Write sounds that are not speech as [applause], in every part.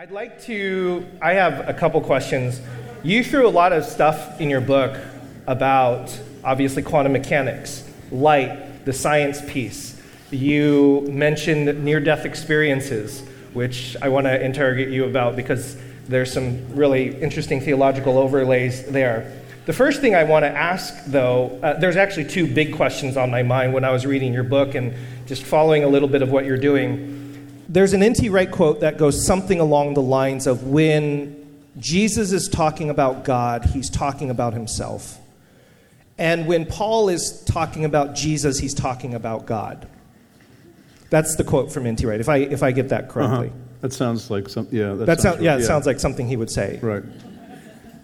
I'd like to. I have a couple questions. You threw a lot of stuff in your book about obviously quantum mechanics, light, the science piece. You mentioned near death experiences, which I want to interrogate you about because there's some really interesting theological overlays there. The first thing I want to ask, though, uh, there's actually two big questions on my mind when I was reading your book and just following a little bit of what you're doing there's an N.T. Wright quote that goes something along the lines of when Jesus is talking about God, he's talking about himself. And when Paul is talking about Jesus, he's talking about God. That's the quote from N.T. Wright, if I, if I get that correctly. Uh-huh. That sounds like some, yeah. That, that sounds, yeah, it yeah. sounds like something he would say. Right.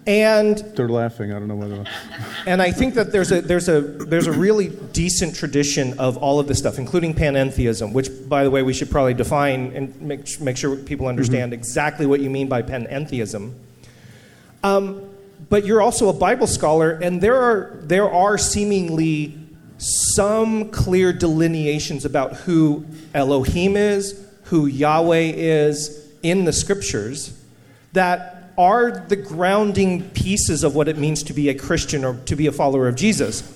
And they're laughing. I don't know whether. [laughs] and I think that there's a there's a there's a really decent tradition of all of this stuff, including panentheism, which, by the way, we should probably define and make make sure people understand mm-hmm. exactly what you mean by panentheism. Um, but you're also a Bible scholar, and there are there are seemingly some clear delineations about who Elohim is, who Yahweh is in the scriptures that are the grounding pieces of what it means to be a Christian or to be a follower of Jesus.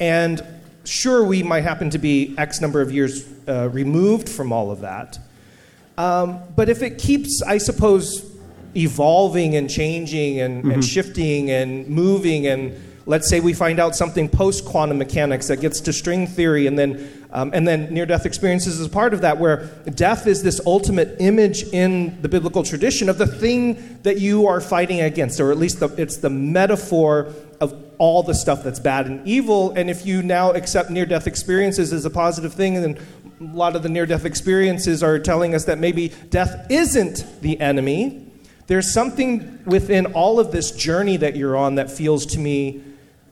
And sure, we might happen to be X number of years uh, removed from all of that. Um, but if it keeps, I suppose, evolving and changing and, mm-hmm. and shifting and moving and let's say we find out something post quantum mechanics that gets to string theory and then um, and then near death experiences is a part of that where death is this ultimate image in the biblical tradition of the thing that you are fighting against or at least the, it's the metaphor of all the stuff that's bad and evil. And if you now accept near death experiences as a positive thing then a lot of the near death experiences are telling us that maybe death isn't the enemy. There's something within all of this journey that you're on that feels to me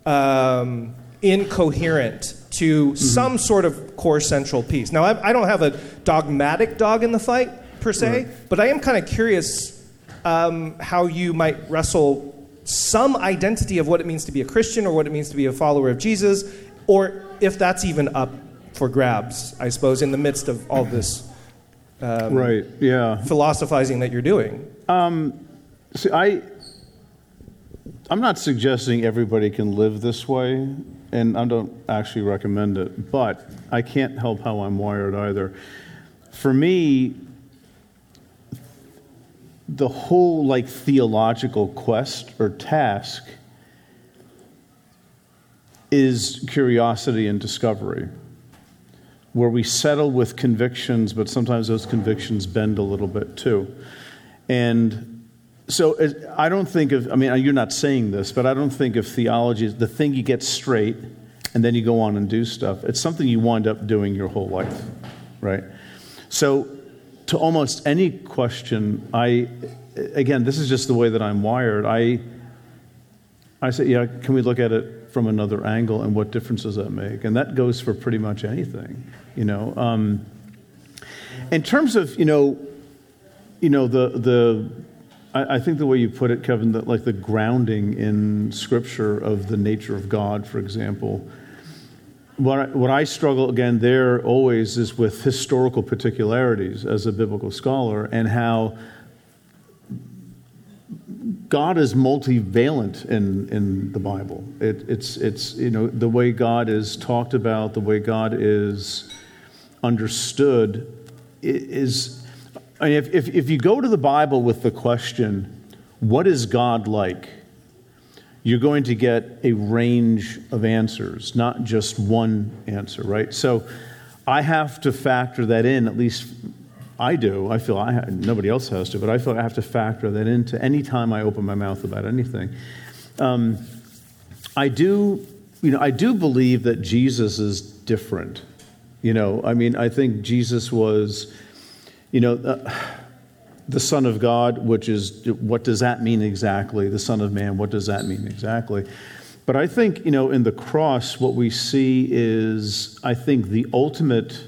um, incoherent to mm-hmm. some sort of core central piece. Now, I, I, don't have a dogmatic dog in the fight per se, right. but I am kind of curious um, how you might wrestle some identity of what it means to be a Christian or what it means to be a follower of Jesus, or if that's even up for grabs, I suppose, in the midst of all [clears throat] this um, right, yeah. philosophizing that you're doing. Um, see, I I'm not suggesting everybody can live this way, and I don't actually recommend it, but I can't help how I'm wired either. For me, the whole like theological quest or task is curiosity and discovery, where we settle with convictions, but sometimes those convictions bend a little bit too. And so I don't think of, I mean, you're not saying this, but I don't think of theology as the thing you get straight and then you go on and do stuff. It's something you wind up doing your whole life, right? So to almost any question, I, again, this is just the way that I'm wired. I, I say, yeah, can we look at it from another angle and what difference does that make? And that goes for pretty much anything, you know. Um, in terms of, you know, you know, the, the, I, I, think the way you put it, Kevin, that like the grounding in Scripture of the nature of God, for example. What I, what I struggle again there always is with historical particularities as a biblical scholar and how God is multivalent in, in the Bible. It, it's, it's, you know, the way God is talked about, the way God is understood is I mean, if, if, if you go to the Bible with the question, what is God like? You're going to get a range of answers, not just one answer, right? So I have to factor that in, at least I do. I feel I ha- nobody else has to, but I feel I have to factor that into any time I open my mouth about anything. Um, I do, you know, I do believe that Jesus is different. You know, I mean, I think Jesus was you know, uh, the Son of God, which is what does that mean exactly? The Son of Man, what does that mean exactly? But I think, you know, in the cross, what we see is, I think, the ultimate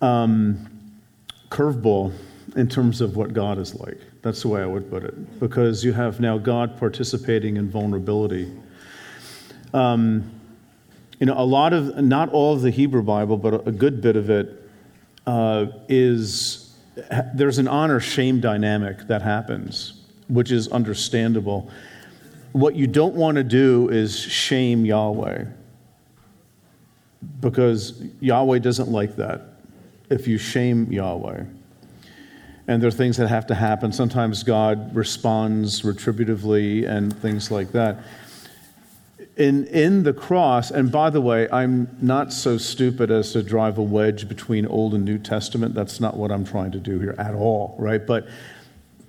um, curveball in terms of what God is like. That's the way I would put it. Because you have now God participating in vulnerability. Um, you know, a lot of, not all of the Hebrew Bible, but a good bit of it uh, is there's an honor shame dynamic that happens, which is understandable. What you don't want to do is shame Yahweh because Yahweh doesn't like that if you shame Yahweh. And there are things that have to happen. Sometimes God responds retributively and things like that. In, in the cross, and by the way, I'm not so stupid as to drive a wedge between Old and New Testament. That's not what I'm trying to do here at all, right? But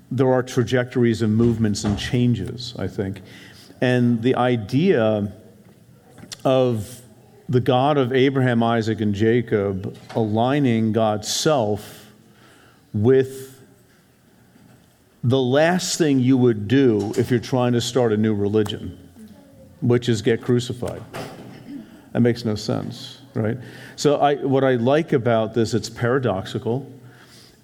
there are trajectories and movements and changes, I think. And the idea of the God of Abraham, Isaac, and Jacob aligning God's self with the last thing you would do if you're trying to start a new religion, which is get crucified. That makes no sense, right? So, I, what I like about this, it's paradoxical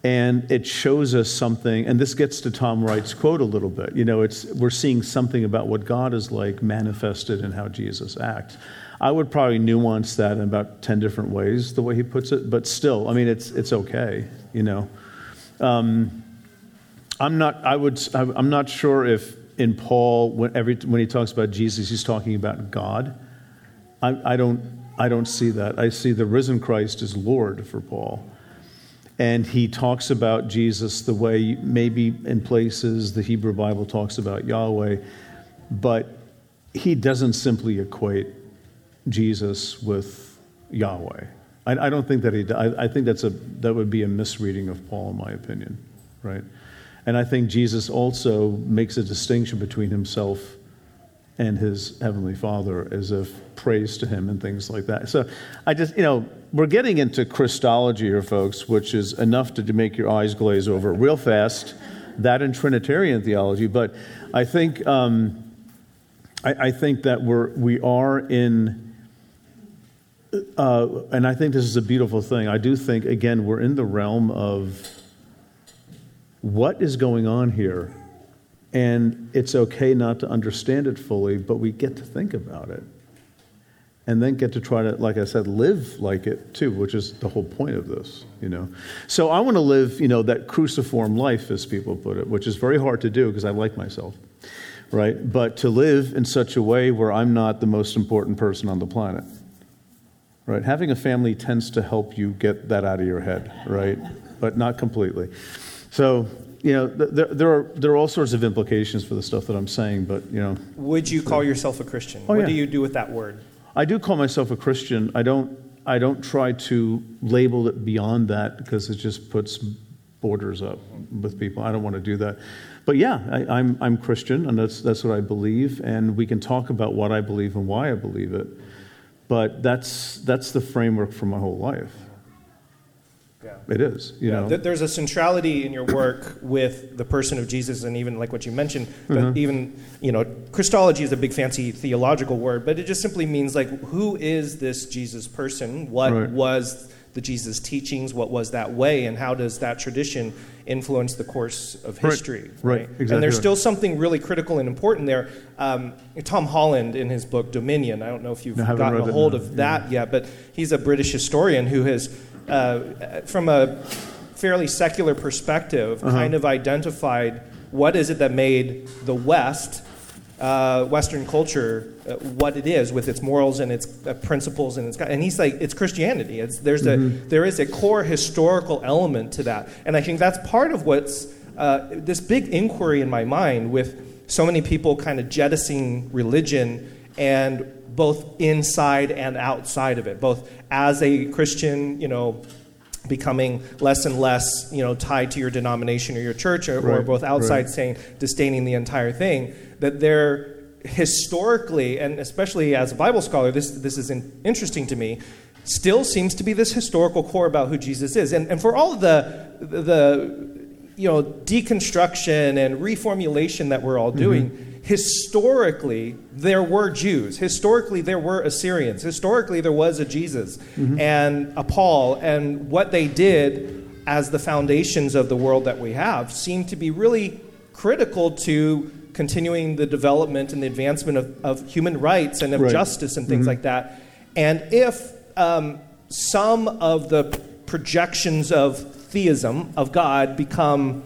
and it shows us something and this gets to tom wright's quote a little bit you know it's we're seeing something about what god is like manifested in how jesus acts I would probably nuance that in about 10 different ways, the way he puts it, but still, I mean, it's, it's okay, you know. Um, I'm not, I would, I'm not sure if in Paul, when, every, when he talks about Jesus, he's talking about God. I, I, don't, I don't see that. I see the risen Christ as Lord for Paul. And he talks about Jesus the way maybe in places the Hebrew Bible talks about Yahweh, but he doesn't simply equate Jesus with Yahweh. I, I don't think that he. I, I think that's a that would be a misreading of Paul, in my opinion, right? And I think Jesus also makes a distinction between himself and his heavenly Father, as if praise to him and things like that. So I just, you know, we're getting into Christology here, folks, which is enough to make your eyes glaze over real fast. That and Trinitarian theology, but I think um, I, I think that we're we are in uh, and I think this is a beautiful thing. I do think, again, we're in the realm of what is going on here. And it's okay not to understand it fully, but we get to think about it. And then get to try to, like I said, live like it too, which is the whole point of this, you know. So I want to live, you know, that cruciform life, as people put it, which is very hard to do because I like myself, right? But to live in such a way where I'm not the most important person on the planet right? Having a family tends to help you get that out of your head, right? But not completely. So, you know, there, there, are, there are all sorts of implications for the stuff that I'm saying, but, you know. Would you call yourself a Christian? Oh, what yeah. do you do with that word? I do call myself a Christian. I don't, I don't try to label it beyond that because it just puts borders up with people. I don't want to do that. But yeah, I, am I'm, I'm Christian, and that's, that's what I believe, and we can talk about what I believe and why I believe it. But that's, that's the framework for my whole life. Yeah. It is, you yeah. know. There's a centrality in your work with the person of Jesus, and even like what you mentioned, mm-hmm. even you know, Christology is a big fancy theological word, but it just simply means like, who is this Jesus person? What right. was the Jesus teachings? What was that way? And how does that tradition influence the course of history? Right, right. exactly. And there's still something really critical and important there. Um, Tom Holland, in his book Dominion, I don't know if you've no, gotten a hold of that yeah. yet, but he's a British historian who has, uh, from a fairly secular perspective, uh-huh. kind of identified what is it that made the West uh, Western culture uh, what it is with its morals and its uh, principles and its and he's like it's Christianity. It's there's mm-hmm. a there is a core historical element to that, and I think that's part of what's uh, this big inquiry in my mind with so many people kind of jettisoning religion and both inside and outside of it, both as a Christian, you know, becoming less and less, you know, tied to your denomination or your church, or, right, or both outside right. saying disdaining the entire thing that there historically, and especially as a Bible scholar, this, this is in, interesting to me, still seems to be this historical core about who Jesus is. And, and for all of the, the you know, deconstruction and reformulation that we're all mm-hmm. doing, mm-hmm. historically, there were Jews. Historically, there were Assyrians. Historically, there was a Jesus mm-hmm. and a Paul. And what they did as the foundations of the world that we have seem to be really critical to continuing the development and the advancement of, of human rights and of right. justice and things mm-hmm. like that. And if um, some of the projections of theism of God become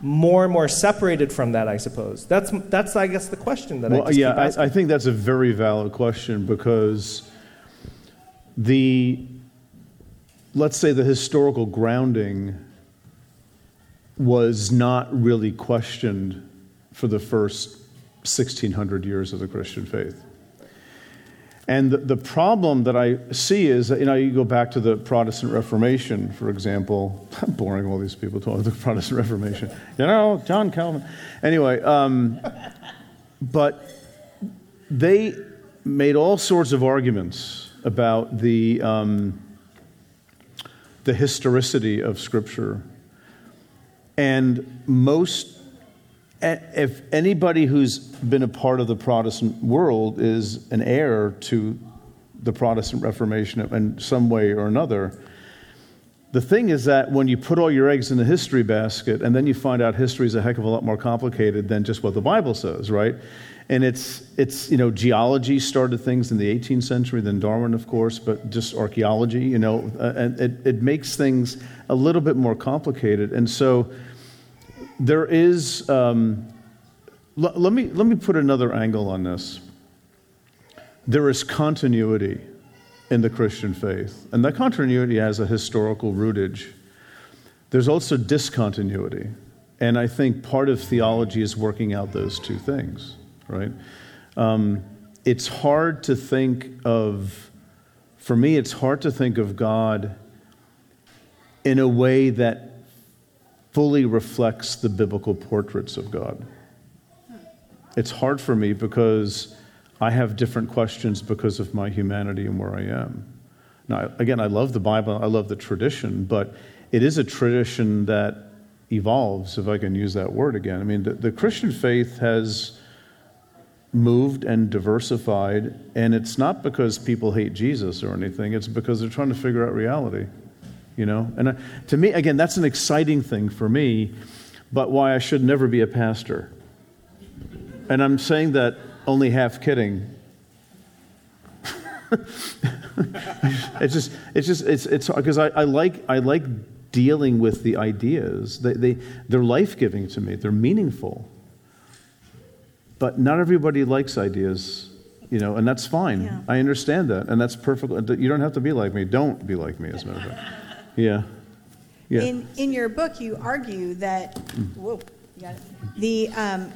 more and more separated from that? I suppose that's that's I guess the question that I Well, just yeah. I, I think that's a very valid question because the, let's say, the historical grounding was not really questioned for the first 1600 years of the Christian faith. And the, the problem that I see is that, you know, you go back to the Protestant Reformation, for example. [laughs] I'm boring all these people talking about the Protestant Reformation. You know, John Calvin. Anyway, um, but they made all sorts of arguments about the, um, the historicity of Scripture. And most, if anybody who's been a part of the Protestant world is an heir to the Protestant Reformation in some way or another, the thing is that when you put all your eggs in the history basket and then you find out history is a heck of a lot more complicated than just what the Bible says, right? And it's, it's you know, geology started things in the 18th century, then Darwin, of course, but just archaeology, you know, uh, and it, it makes things a little bit more complicated. And so there is, um, l- let, me, let me put another angle on this. There is continuity in the Christian faith, and that continuity has a historical rootage. There's also discontinuity, and I think part of theology is working out those two things, right? Um, it's hard to think of, for me, it's hard to think of God in a way that fully reflects the biblical portraits of God. It's hard for me because I have different questions because of my humanity and where I am. Now, again, I love the Bible, I love the tradition, but it is a tradition that evolves, if I can use that word again. I mean, the, the Christian faith has moved and diversified, and it's not because people hate Jesus or anything, it's because they're trying to figure out reality you know? And uh, to me again that's an exciting thing for me but why i should never be a pastor. And i'm saying that only half kidding. [laughs] It's just it's just it's it's because I, I like i like dealing with the ideas. They, they they're life-giving to me. They're meaningful. But not everybody likes ideas you know and that's fine. Yeah. i understand that and that's perfect you don't have to be like me. Don't be like me as a matter of fact yeah. Yeah. In, in your book, you argue that whoa, you got it. the um,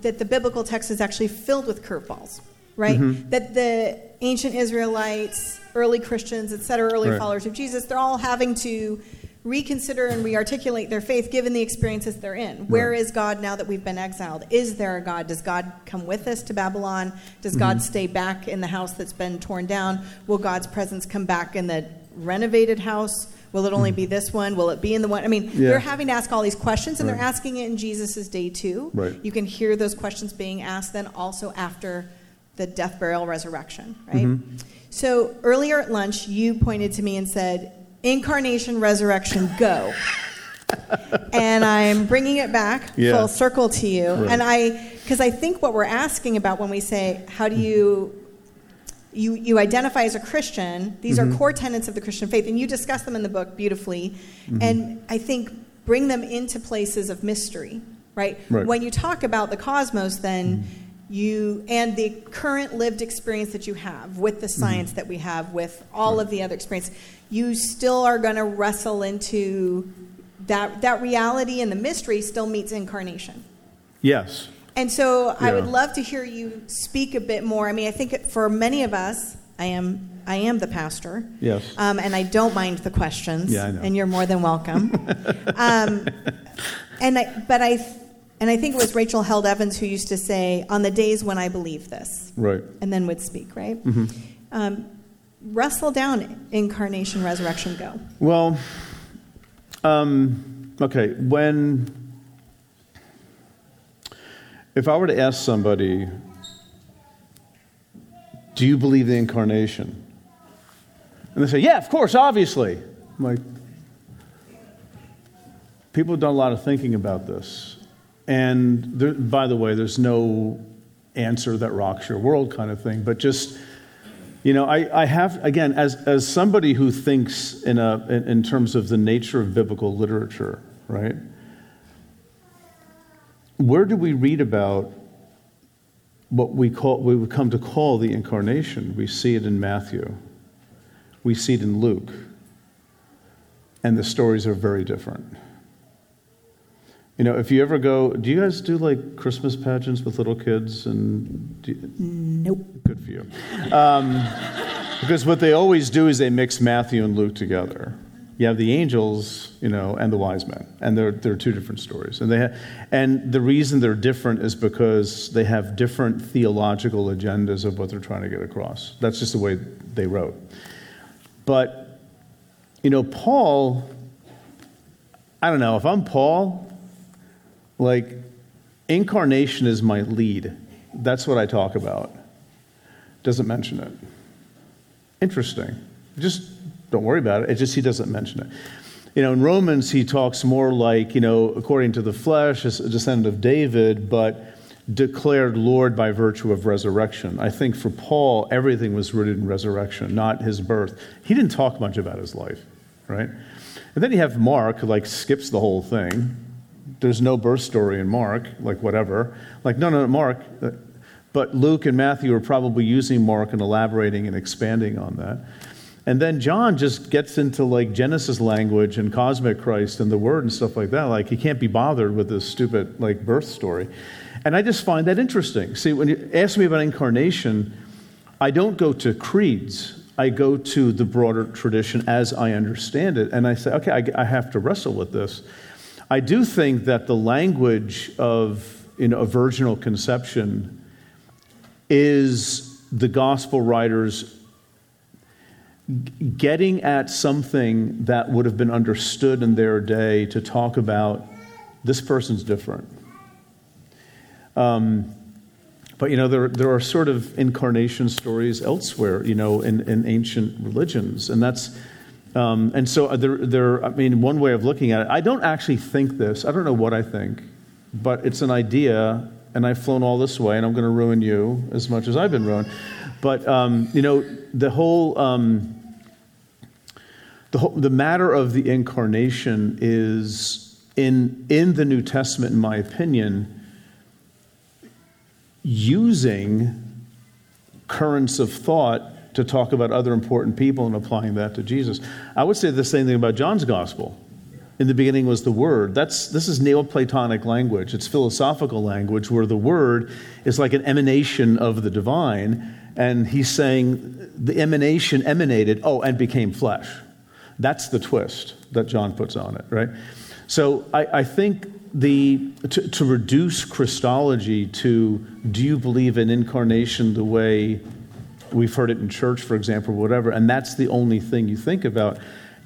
that the biblical text is actually filled with curveballs, right? Mm-hmm. That the ancient Israelites, early Christians, et cetera, early Right. followers of Jesus, they're all having to reconsider and rearticulate their faith given the experiences they're in. Where is Right. God now that we've been exiled? Is there a God? Does God come with us to Babylon? Does God Mm-hmm. stay back in the house that's been torn down? Will God's presence come back in the renovated house? Will it only be this one? Will it be in the one? I mean, Mm-hmm. Yeah. they're having to ask all these questions, and Right. they're asking it in Jesus' day too. Right. You can hear those questions being asked then also after the death, burial, resurrection, right? Mm-hmm. So earlier at lunch, you pointed to me and said, Incarnation, resurrection, go. [laughs] and I'm bringing it back Yeah. full circle to you. Right. And I, because I think what we're asking about when we say, how do you you, you identify as a Christian. These Mm-hmm. are core tenets of the Christian faith, and you discuss them in the book beautifully. Mm-hmm. And I think bring them into places of mystery, right? Right. When you talk about the cosmos, then you and the current lived experience that you have with the science that we have, with all of the other experience, you still are going to wrestle into that that reality and the mystery still meets incarnation. Yes. And so I would love to hear you speak a bit more. I mean, I think for many of us, I am I am the pastor. Yes. Um, and I don't mind the questions. Yeah, I know. And you're more than welcome. [laughs] um, and I, but I, and I think it was Rachel Held Evans who used to say, "On the days when I believe this," Right. and then would speak. Right. Mm-hmm. Um, wrestle down incarnation, resurrection, go. Well, um, okay, when. If I were to ask somebody, do you believe the incarnation? And they say, yeah, of course, obviously. I'm like, people have done a lot of thinking about this. And there, by the way, there's no answer that rocks your world kind of thing, but just You know, I, I have, again, as, as somebody who thinks in, a, in, in terms of the nature of biblical literature, right? Where do we read about what we, call, we would come to call the incarnation? We see it in Matthew, we see it in Luke, and the stories are very different. You know, if you ever go, do you guys do like Christmas pageants with little kids? And you, nope. Good for you. Um, [laughs] because what they always do is they mix Matthew and Luke together. You have the angels, you know, and the wise men, and they're, they're two different stories. And, they ha- and the reason they're different is because they have different theological agendas of what they're trying to get across. That's just the way they wrote. But, you know, Paul, I don't know, if I'm Paul, like, incarnation is my lead. That's what I talk about. Doesn't mention it. Interesting. Just don't worry about it. It just he doesn't mention it. You know, in Romans he talks more like, you know, according to the flesh, a descendant of David, but declared Lord by virtue of resurrection. I think for Paul, everything was rooted in resurrection, not his birth. He didn't talk much about his life, right? And then you have Mark, who like skips the whole thing. There's no birth story in Mark, like whatever. Like, no, no, Mark. Uh, but Luke and Matthew are probably using Mark and elaborating and expanding on that. And then John just gets into like Genesis language and cosmic Christ and the Word and stuff like that. Like he can't be bothered with this stupid like birth story. And I just find that interesting. See, when you ask me about incarnation, I don't go to creeds. I go to the broader tradition as I understand it. And I say, okay, I, I have to wrestle with this. I do think that the language of you know, a virginal conception is the gospel writers getting at something that would have been understood in their day to talk about this person's different. Um, but you know, there, there are sort of incarnation stories elsewhere, you know, in, in ancient religions, and that's um, and so there, there. I mean, one way of looking at it, I don't actually think this. I don't know what I think, but it's an idea, and I've flown all this way, and I'm going to ruin you as much as I've been ruined. But um, you know, the whole. Um, the, whole, the matter of the incarnation is in, in the New Testament, in my opinion, using currents of thought to talk about other important people and applying that to Jesus. I would say the same thing about John's gospel. In the beginning was the Word. That's, this is Neoplatonic language. It's philosophical language where the Word is like an emanation of the divine. And he's saying the emanation emanated, oh, and became flesh. That's the twist that John puts on it, right? So I, I think the, to, to, reduce Christology to do you believe in incarnation the way we've heard it in church, for example, or whatever, and that's the only thing you think about,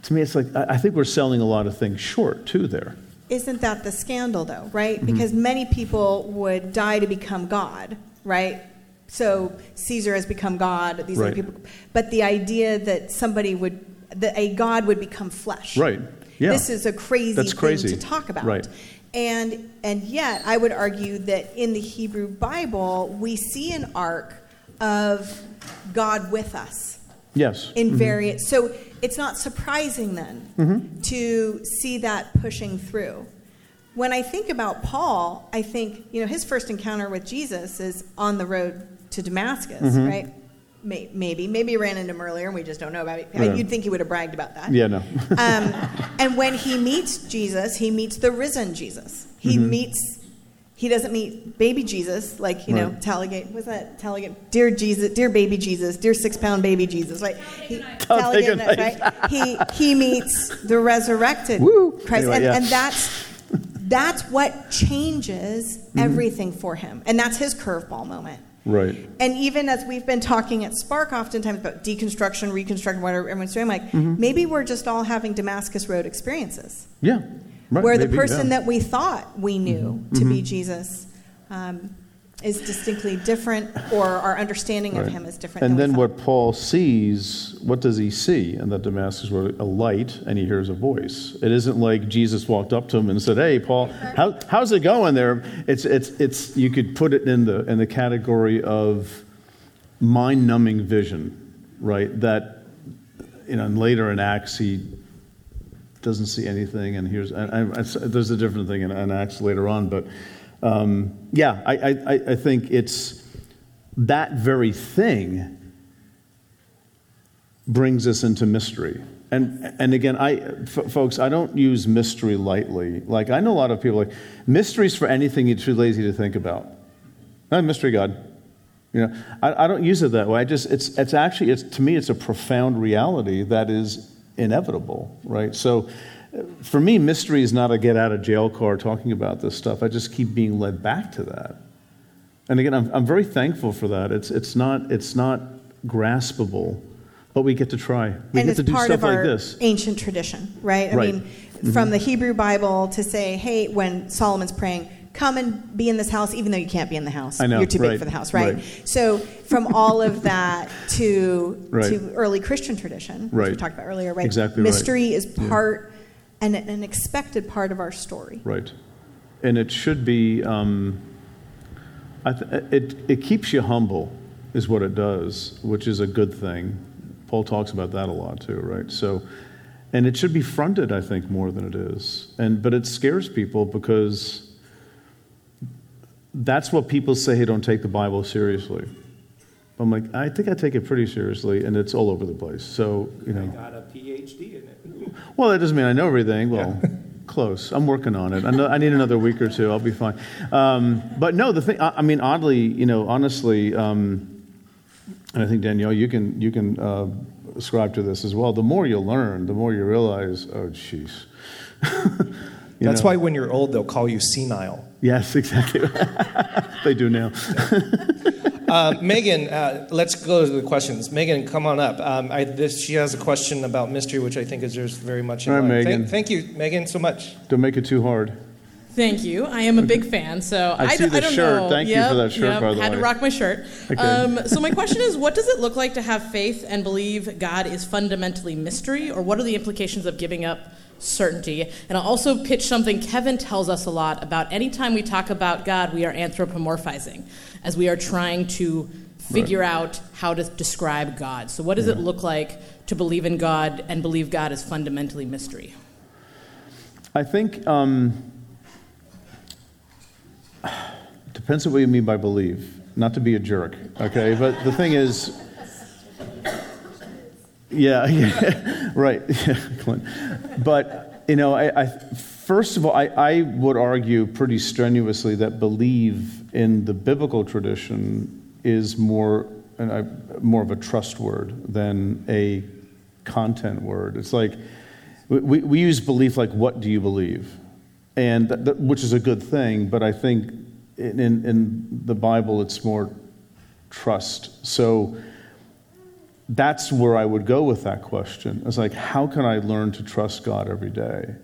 to me, it's like, I think we're selling a lot of things short too there. Isn't that the scandal, though, right? Mm-hmm. Because many people would die to become God, right? So Caesar has become God, these right. other people. But the idea that somebody would, that a God would become flesh. Right. Yeah. This is a crazy That's crazy. thing to talk about. Right. And, and yet, I would argue that in the Hebrew Bible, we see an arc of God with us. Yes. In mm-hmm. various. So it's not surprising then mm-hmm. to see that pushing through. When I think about Paul, I think, you know, his first encounter with Jesus is on the road to Damascus, mm-hmm. right? Maybe maybe he ran into him earlier and we just don't know about it yeah. you'd think he would have bragged about that yeah no [laughs] um, and when he meets jesus he meets the risen jesus he mm-hmm. meets he doesn't meet baby jesus like you know right. Talladega what's that Talladega dear jesus dear baby jesus dear six pound baby jesus right he, right? he, he meets the resurrected Woo. christ anyway, and, yeah. and that's [laughs] that's what changes mm-hmm. everything for him and that's his curveball moment Right. And even as we've been talking at Spark oftentimes about deconstruction, reconstruction, whatever everyone's doing, like mm-hmm. maybe we're just all having Damascus Road experiences. Yeah. Right. Where maybe, the person yeah. that we thought we knew mm-hmm. to mm-hmm. be Jesus um, is distinctly different, or our understanding right. of him is different. And then what Paul sees, what does he see in the Damascus Road? A light, and he hears a voice. It isn't like Jesus walked up to him and said, "Hey, Paul, how, how's it going there?" It's it's it's you could put it in the in the category of mind-numbing vision. right? That, you know, and later in Acts, he doesn't see anything, and here's, and I, I, there's a different thing in, in Acts later on, but um, yeah, I, I, I think it's that very thing brings us into mystery. And, and again, I, f- folks, I don't use mystery lightly. Like, I know a lot of people like, mysteries for anything you're too lazy to think about. Not mystery God. You know, I, I don't use it that way. I just, it's, it's actually, it's, to me, it's a profound reality that is inevitable, right? So, for me, mystery is not a get out of jail card talking about this stuff. I just keep being led back to that. And again, I'm, I'm very thankful for that. It's, it's, not, it's not graspable but we get to try. We and get to do part stuff of our like this. ancient tradition, right? I Right. mean, Mm-hmm. from the Hebrew Bible to say, hey, when Solomon's praying, come and be in this house, even though you can't be in the house. I know, You're too big for the house, right? right. So from all of that to [laughs] Right. to early Christian tradition, which we talked about earlier, right? Exactly right. Mystery is part and an expected part of our story. Right. And it should be, um, I th- it, it keeps you humble, is what it does, which is a good thing. Paul talks about that a lot too, right? So, and it should be fronted, I think, more than it is. And, but it scares people because that's what people say, hey, don't take the Bible seriously. I'm like, I think I take it pretty seriously, and it's all over the place. So, you know. Got a PhD in it. Well, that doesn't mean I know everything. Well, [laughs] close. I'm working on it. I, know, I need another week or two. I'll be fine. Um, but no, the thing. I, I mean, oddly, you know, honestly, um, and I think Danielle, you can you can uh, ascribe to this as well. The more you learn, the more you realize. Oh, jeez. [laughs] That's know? why when you're old, they'll call you senile. Yes, [laughs] exactly. they do now. Uh, Megan, uh, let's go to the questions. Megan, come on up. Um, I, this, she has a question about mystery, which I think is yours very much in All right, line. Megan. Thank, thank you, Megan, so much. Don't make it too hard. Thank you. I am a big fan, so I see d- the don't shirt. know. Thank you for that shirt, yep. by the Had way. to rock my shirt. Okay. Um, so my question is, what does it look like to have faith and believe God is fundamentally mystery, or what are the implications of giving up certainty? And I'll also pitch something Kevin tells us a lot about. Anytime we talk about God, we are anthropomorphizing, as we are trying to figure out how to describe God. So what does it look like to believe in God and believe God is fundamentally mystery? I think um, depends on what you mean by believe. Not to be a jerk, okay? But the thing is, yeah, [laughs] yeah right, [laughs] yeah. But you know, I, I first of all, I, I would argue pretty strenuously that believe in the biblical tradition is more and I, more of a trust word than a content word. It's like we, we use belief like, what do you believe? And that, that- which is a good thing, but I think in, in, in the Bible it's more trust. So that's where I would go with that question. It's like, how can I learn to trust God every day?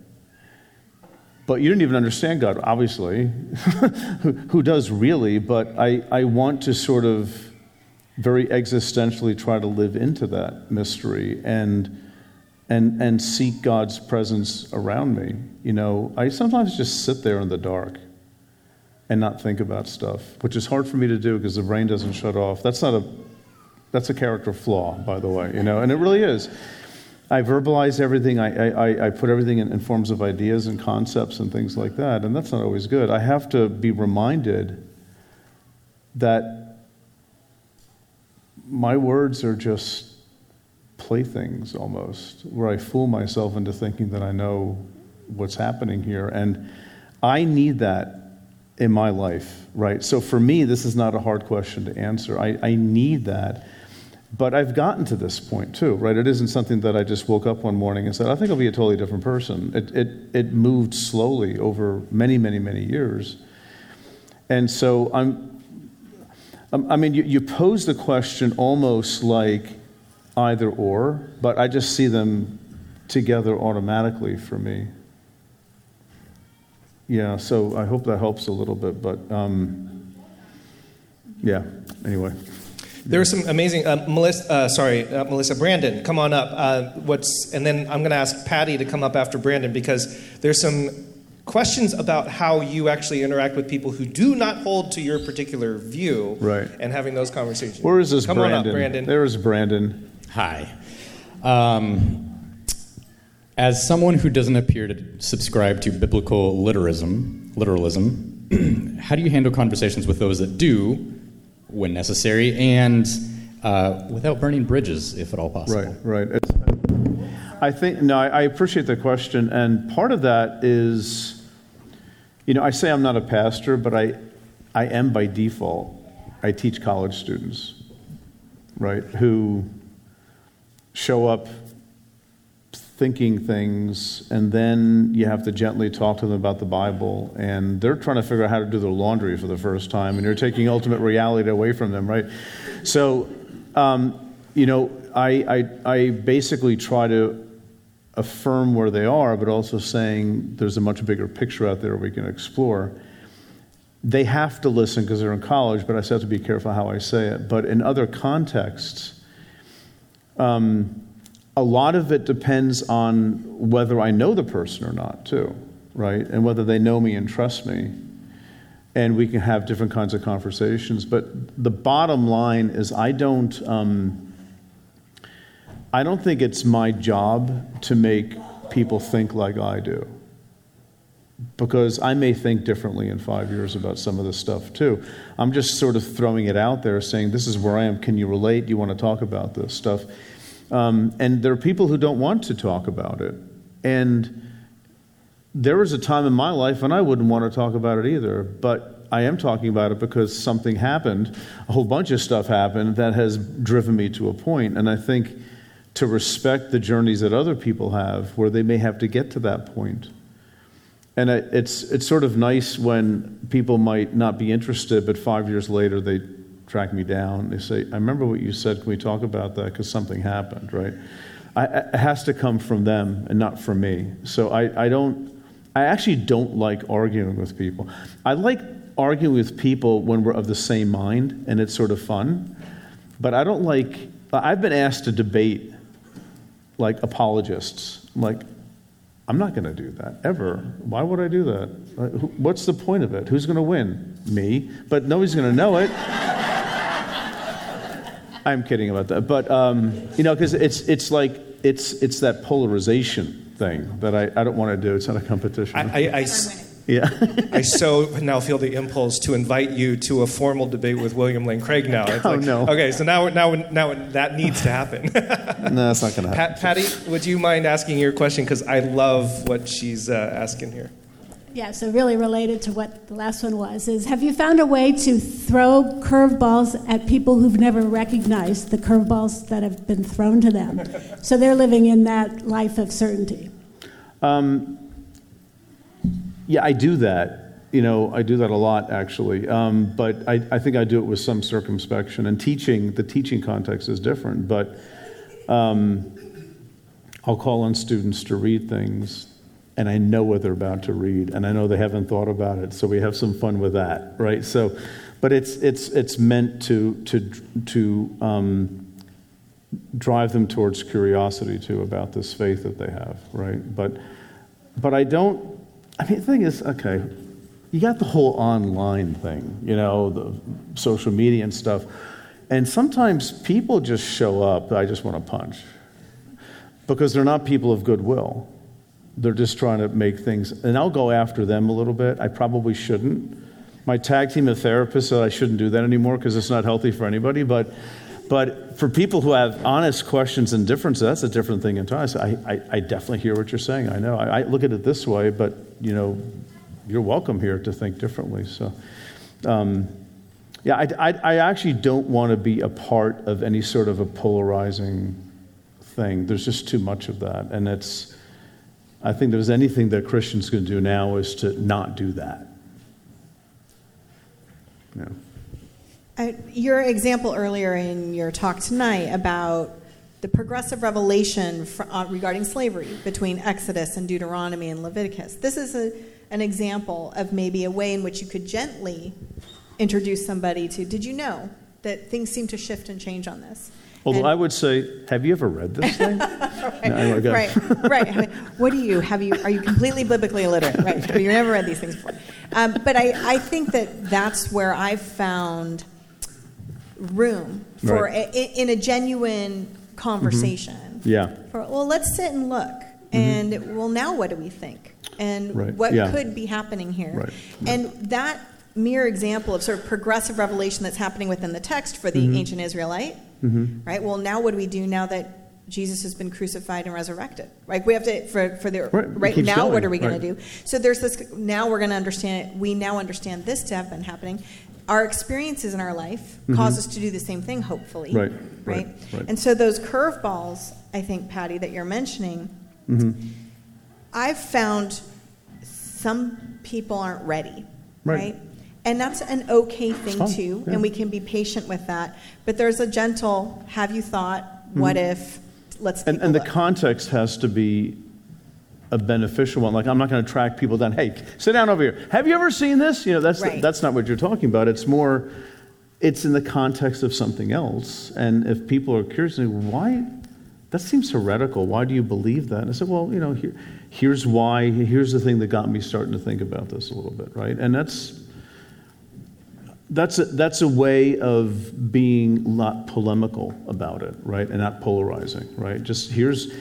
But you didn't even understand God, obviously. [laughs] who, who does really? But I, I want to sort of very existentially try to live into that mystery and, and, and seek God's presence around me. You know, I sometimes just sit there in the dark and not think about stuff, which is hard for me to do because the brain doesn't shut off. That's not a that's a character flaw, by the way, you know, and it really is. I verbalize everything. I, I, I put everything in, in forms of ideas and concepts and things like that, and that's not always good. I have to be reminded that my words are just playthings almost, where I fool myself into thinking that I know what's happening here. And I need that in my life, right? So for me, this is not a hard question to answer. I, I need that. But I've gotten to this point too, right? It isn't something that I just woke up one morning and said, I think I'll be a totally different person. It, it, it moved slowly over many, many, many years. And so I'm, I mean, you, you pose the question almost like either or, but I just see them together automatically for me. Yeah, so I hope that helps a little bit, but um, yeah, anyway. There are some amazing. Uh, Melissa, uh, sorry, uh, Melissa Brandon, come on up. Uh, what's and then I'm going to ask Patty to come up after Brandon because there's some questions about how you actually interact with people who do not hold to your particular view, Right. And having those conversations. Where is this come Brandon? on up, Brandon. There is Brandon. Hi. Um, as someone who doesn't appear to subscribe to biblical literalism, literalism, [clears throat] how do you handle conversations with those that do, when necessary, and uh, without burning bridges, if at all possible? Right, right. It's, I think, no, I, I appreciate the question. And part of that is, you know, I say I'm not a pastor, but I, I am by default. I teach college students, right, who show up thinking things, and then you have to gently talk to them about the Bible, and they're trying to figure out how to do their laundry for the first time, and you're taking ultimate reality away from them, right? So, um, you know, I, I, I basically try to affirm where they are, but also saying there's a much bigger picture out there we can explore. They have to listen because they're in college, but I still have to be careful how I say it. But in other contexts, um, a lot of it depends on whether I know the person or not, too, right? And whether they know me and trust me. And we can have different kinds of conversations. But the bottom line is, I don't. Um, I don't think it's my job to make people think like I do. Because I may think differently in five years about some of this stuff too. I'm just sort of throwing it out there saying, This is where I am. Can you relate? Do you want to talk about this stuff? Um, and there are people who don't want to talk about it. And there was a time in my life when I wouldn't want to talk about it either. But I am talking about it because something happened, a whole bunch of stuff happened that has driven me to a point. And I think to respect the journeys that other people have where they may have to get to that point. And it's, it's sort of nice when people might not be interested, but five years later they track me down. They say, I remember what you said. Can we talk about that? Because something happened, right? I, it has to come from them and not from me. So I, I don't, I actually don't like arguing with people. I like arguing with people when we're of the same mind and it's sort of fun. But I don't like, I've been asked to debate like apologists. I'm like, I'm not going to do that ever. Why would I do that? What's the point of it? Who's going to win? Me. But nobody's going to know it. [laughs] I'm kidding about that. But, um, you know, because it's, it's like, it's, it's that polarization thing that I, I don't want to do. It's not a competition. I, I, I yeah. [laughs] I so now feel the impulse to invite you to a formal debate with William Lane Craig now. It's oh, like, no. Okay, so now, now, now that needs to happen. [laughs] no, that's not going to happen. Pat, Patty, would you mind asking your question? Because I love what she's uh, asking here. Yeah, so really related to what the last one was is have you found a way to throw curveballs at people who've never recognized the curveballs that have been thrown to them? so they're living in that life of certainty. Um, yeah, I do that. You know, I do that a lot actually. Um, but I, I, think I do it with some circumspection. And teaching, the teaching context is different. But um, I'll call on students to read things, and I know what they're about to read, and I know they haven't thought about it. So we have some fun with that, right? So, but it's it's it's meant to to to um, drive them towards curiosity too about this faith that they have, right? But but I don't I mean, the thing is, okay, you got the whole online thing, you know, the social media and stuff. And sometimes people just show up, I just want to punch. Because they're not people of goodwill. They're just trying to make things, and I'll go after them a little bit. I probably shouldn't. My tag team of therapists said I shouldn't do that anymore because it's not healthy for anybody. But, but for people who have honest questions and differences, that's a different thing entirely. I, I, I definitely hear what you're saying. I know. I, I look at it this way, but you know, you're welcome here to think differently. So, um, yeah, I, I, I actually don't want to be a part of any sort of a polarizing thing. There's just too much of that. And it's, I think there's anything that Christians can do now is to not do that. Yeah. Uh, your example earlier in your talk tonight about the progressive revelation for, uh, regarding slavery between Exodus and Deuteronomy and Leviticus. This is a, an example of maybe a way in which you could gently introduce somebody to, did you know that things seem to shift and change on this? Although and, I would say, have you ever read this [laughs] thing? right, no, right, right. What do you have? You are you completely biblically illiterate? Right, but you've never read these things before. Um, but I, I think that that's where I've found room for right. a, in a genuine conversation. Yeah. For, well, let's sit and look. And well, now what do we think? And Mm-hmm. Right, what yeah. could be happening here? Right, And that mere example of sort of progressive revelation that's happening within the text for the Mm-hmm. ancient Israelite, right? Well, now what do we do now that Jesus has been crucified and resurrected? Right? We have to for for the Right, it right, keeps now. What going, are we going right. to do? So there's this. Now we're going to understand. We now understand this to have been happening. Our experiences in our life cause us to do the same thing. Hopefully, Mm-hmm. Right, right, right, right. And so those curveballs, I think, Patty, that you're mentioning, Mm-hmm. I've found some people aren't ready, Right. right? And that's an okay thing too, yeah. and we can be patient with that. But there's a gentle, have you thought, what if, let's Mm-hmm. And, and the context has to be a beneficial one. Like, I'm not going to track people down. Hey, sit down over here. Have you ever seen this? You know, that's, Right. that's not what you're talking about. It's more, it's in the context of something else. And if people are curious, why? That seems heretical. Why do you believe that? And I said, well, you know, here, here's why. Here's the thing that got me starting to think about this a little bit, right? And that's, that's a, that's a way of being not polemical about it, right? And not polarizing, right? Just here's,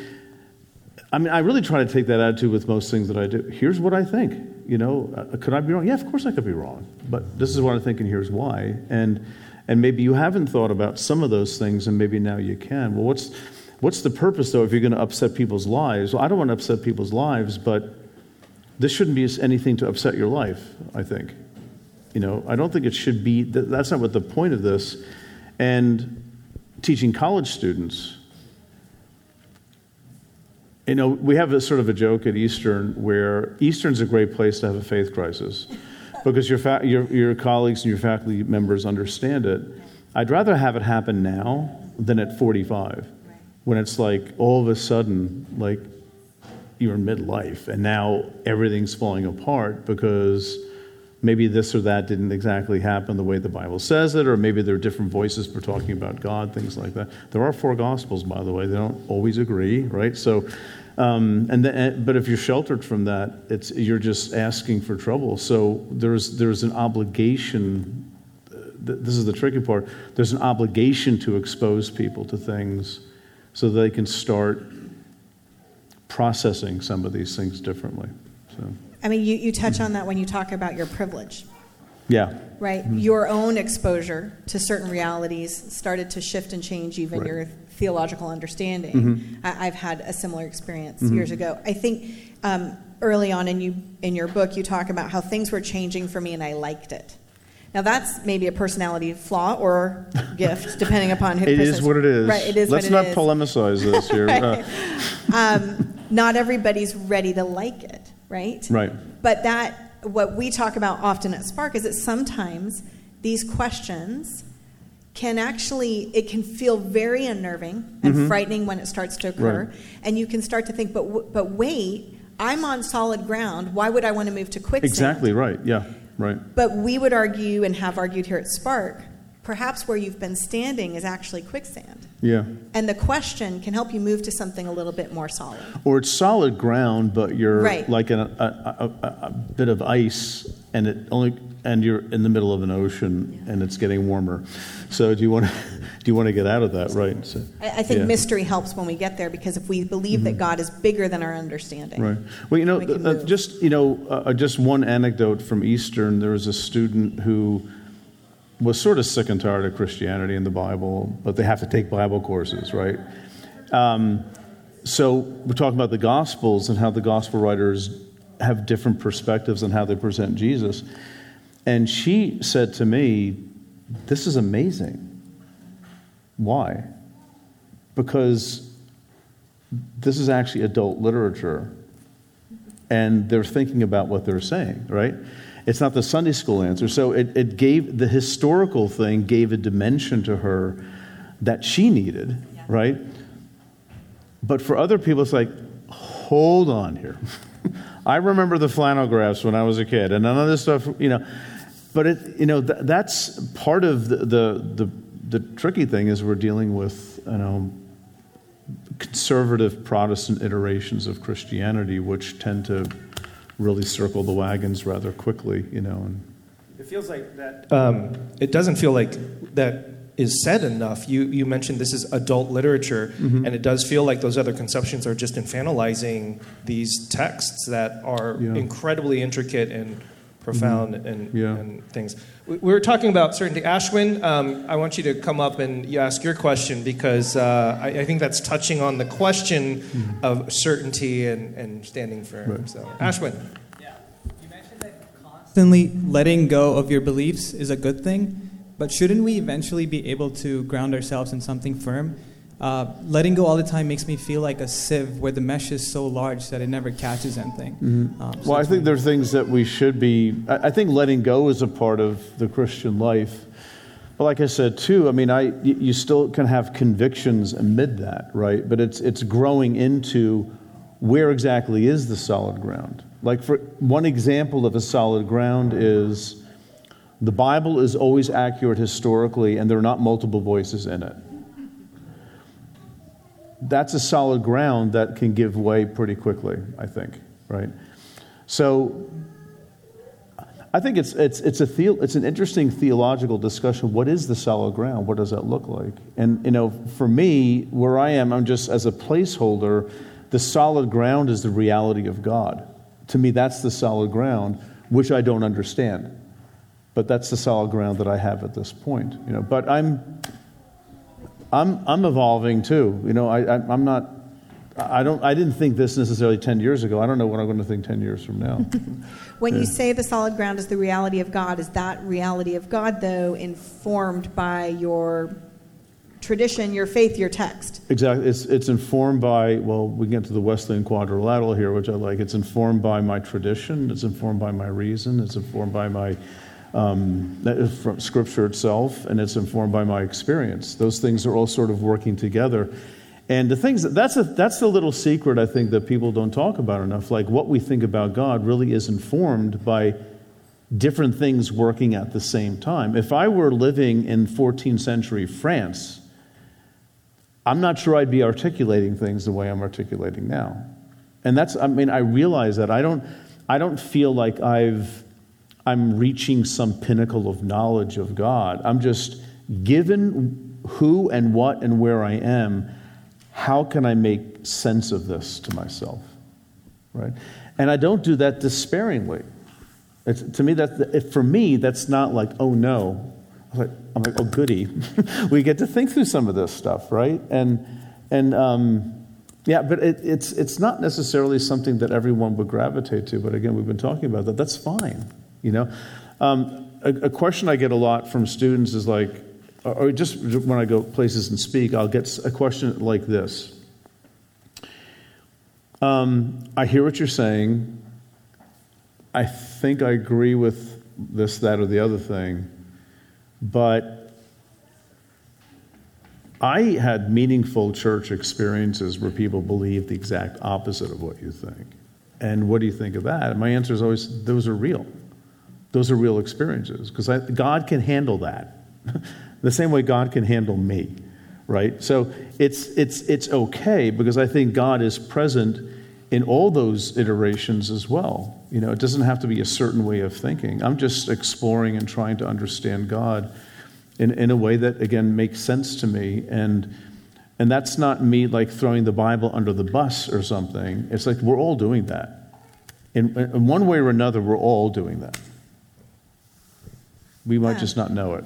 I mean, I really try to take that attitude with most things that I do. Here's what I think. You know, uh, could I be wrong? Yeah, of course I could be wrong. But this is what I think, and here's why. And and maybe you haven't thought about some of those things, and maybe now you can. Well, what's what's the purpose though if you're going to upset people's lives? Well, I don't want to upset people's lives, but this shouldn't be anything to upset your life. I think. You know, I don't think it should be. That's not what the point of this. And teaching college students. You know, we have a sort of a joke at Eastern where Eastern's a great place to have a faith crisis because your, fa- your, your colleagues and your faculty members understand it. I'd rather have it happen now than at 45 when it's like all of a sudden, like you're in midlife and now everything's falling apart because maybe this or that didn't exactly happen the way the Bible says it, or maybe there are different voices for talking about God, things like that. There are four Gospels, by the way. They don't always agree, right? So, um, and then, but if you're sheltered from that, it's you're just asking for trouble. So there's there's an obligation. uh, This is the tricky part. There's an obligation to expose people to things so they can start processing some of these things differently. So, I mean, you, you touch on that when you talk about your privilege, yeah. right? Mm-hmm. Your own exposure to certain realities started to shift and change even Right. your theological understanding. Mm-hmm. I, I've had a similar experience years ago. I think um, early on in you in your book, you talk about how things were changing for me and I liked it. Now that's maybe a personality flaw or [laughs] gift, depending upon who. It is what it is. Right. It is Let's what it not is. polemicize this here. [laughs] Uh, um, not everybody's ready to like it, right? Right. But that, what we talk about often at Spark is that sometimes these questions can actually, it can feel very unnerving and frightening when it starts to occur. Mm-hmm. Right. And you can start to think, but, w- but wait, I'm on solid ground. Why would I want to move to quicksand? exactly right. Yeah. Right. But we would argue and have argued here at Spark, perhaps where you've been standing is actually quicksand. Yeah. And the question can help you move to something a little bit more solid. Or it's solid ground, but you're Right. like in a, a, a, a- bit of ice, and it only and you're in the middle of an ocean, and it's getting warmer. So do you want to do you want to get out of that? Right. So, I, I think yeah. Mm-hmm. mystery helps when we get there because if we believe that God is bigger than our understanding. Right. Well, you know, We uh, just you know, uh, just one anecdote from Eastern. There was a student who was sort of sick and tired of Christianity and the Bible, but they have to take Bible courses, right? Um, so we're talking about the Gospels and how the Gospel writers have different perspectives on how they present Jesus. And she said to me, "This is amazing. Why? Because." this is actually adult literature and they're thinking about what they're saying right it's not the sunday school answer. So it, it gave the historical thing gave a dimension to her that she needed right? But for other people it's like hold on here. [laughs] I remember the flannel graphs when i was a kid and none of this stuff you know. But it you know th- that's part of the, the the the tricky thing is we're dealing with you know conservative Protestant iterations of Christianity, which tend to really circle the wagons rather quickly, you know. And It feels like that. Um, it doesn't feel like that is said enough. You you mentioned this is adult literature, Mm-hmm. and it does feel like those other conceptions are just infantilizing these texts that are Yeah. incredibly intricate and profound and, Mm-hmm. Yeah. and things. We, we were talking about certainty. Ashwin, um, I want you to come up and you ask your question because uh, I, I think that's touching on the question of certainty and, and standing firm. Mm-hmm. Right. So, Ashwin. Yeah. You mentioned that constantly letting go of your beliefs is a good thing, but shouldn't we eventually be able to ground ourselves in something firm? Uh, letting go all the time makes me feel like a sieve where the mesh is so large that it never catches anything. Um, so Mm-hmm. Well, I think there are things that we should be. I, I think letting go is a part of the Christian life. But like I said too, I mean, I you still can have convictions amid that, right? But it's it's growing into where exactly is the solid ground. Like for one example of a solid ground is the Bible is always accurate historically, and there are not multiple voices in it. That's a solid ground that can give way pretty quickly, I think, right? So I think it's, it's, it's, a theo- it's an interesting theological discussion. What is the solid ground? What does that look like? And, you know, for me, where I am, I'm just as a placeholder, the solid ground is the reality of God. To me, that's the solid ground, which I don't understand. But that's the solid ground that I have at this point. You know, but I'm, I'm, I'm evolving too. You know, I, I, I'm not, I don't, I didn't think this necessarily 10 years ago. I don't know what I'm going to think 10 years from now. [laughs] When you say the solid ground is the reality of God, is that reality of God, though, informed by your tradition, your faith, your text? Exactly. It's, it's informed by, well, we get to the Wesleyan quadrilateral here, which I like. It's informed by my tradition, it's informed by my reason, it's informed by my um, that is from Scripture itself, and it's informed by my experience. Those things are all sort of working together. And the things that, that's, a, that's the little secret I think that people don't talk about enough. Like what we think about God really is informed by different things working at the same time. If I were living in 14th century France, I'm not sure I'd be articulating things the way I'm articulating now. And that's, I mean, I realize that. I don't, I don't feel like I've, I'm reaching some pinnacle of knowledge of God. I'm just, given who and what and where I am, how can I make sense of this to myself? Right? And I don't do that despairingly. It's, to me, that for me, that's not like, oh no. I'm like, I'm like oh goody. [laughs] we get to think through some of this stuff, right? And and um, yeah, but it, it's it's not necessarily something that everyone would gravitate to. But again, we've been talking about that. That's fine, you know. Um, a, a question I get a lot from students is like, or just when I go places and speak, I'll get a question like this. Um, I hear what you're saying. I think I agree with this, that, or the other thing, but I had meaningful church experiences where people believe the exact opposite of what you think. And what do you think of that? And my answer is always, those are real. Those are real experiences because God can handle that. [laughs] the same way God can handle me, right? So it's, it's, it's okay because I think God is present in all those iterations as well. You know, it doesn't have to be a certain way of thinking. I'm just exploring and trying to understand God in, in a way that, again, makes sense to me. And, and that's not me like throwing the Bible under the bus or something. It's like we're all doing that. In, in one way or another, we're all doing that. We might just not know it.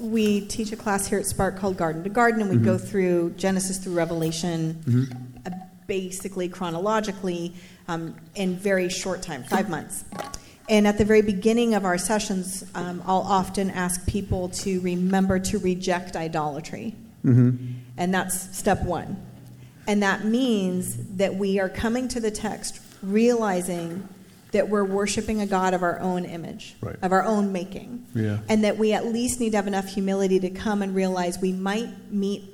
We teach a class here at Spark called Garden to Garden, and we go through Genesis through Revelation, uh, basically chronologically, um, in very short time, five months. And at the very beginning of our sessions, um, I'll often ask people to remember to reject idolatry, and that's step one. And that means that we are coming to the text realizing that we're worshiping a God of our own image, Right. of our own making. Yeah. And that we at least need to have enough humility to come and realize we might meet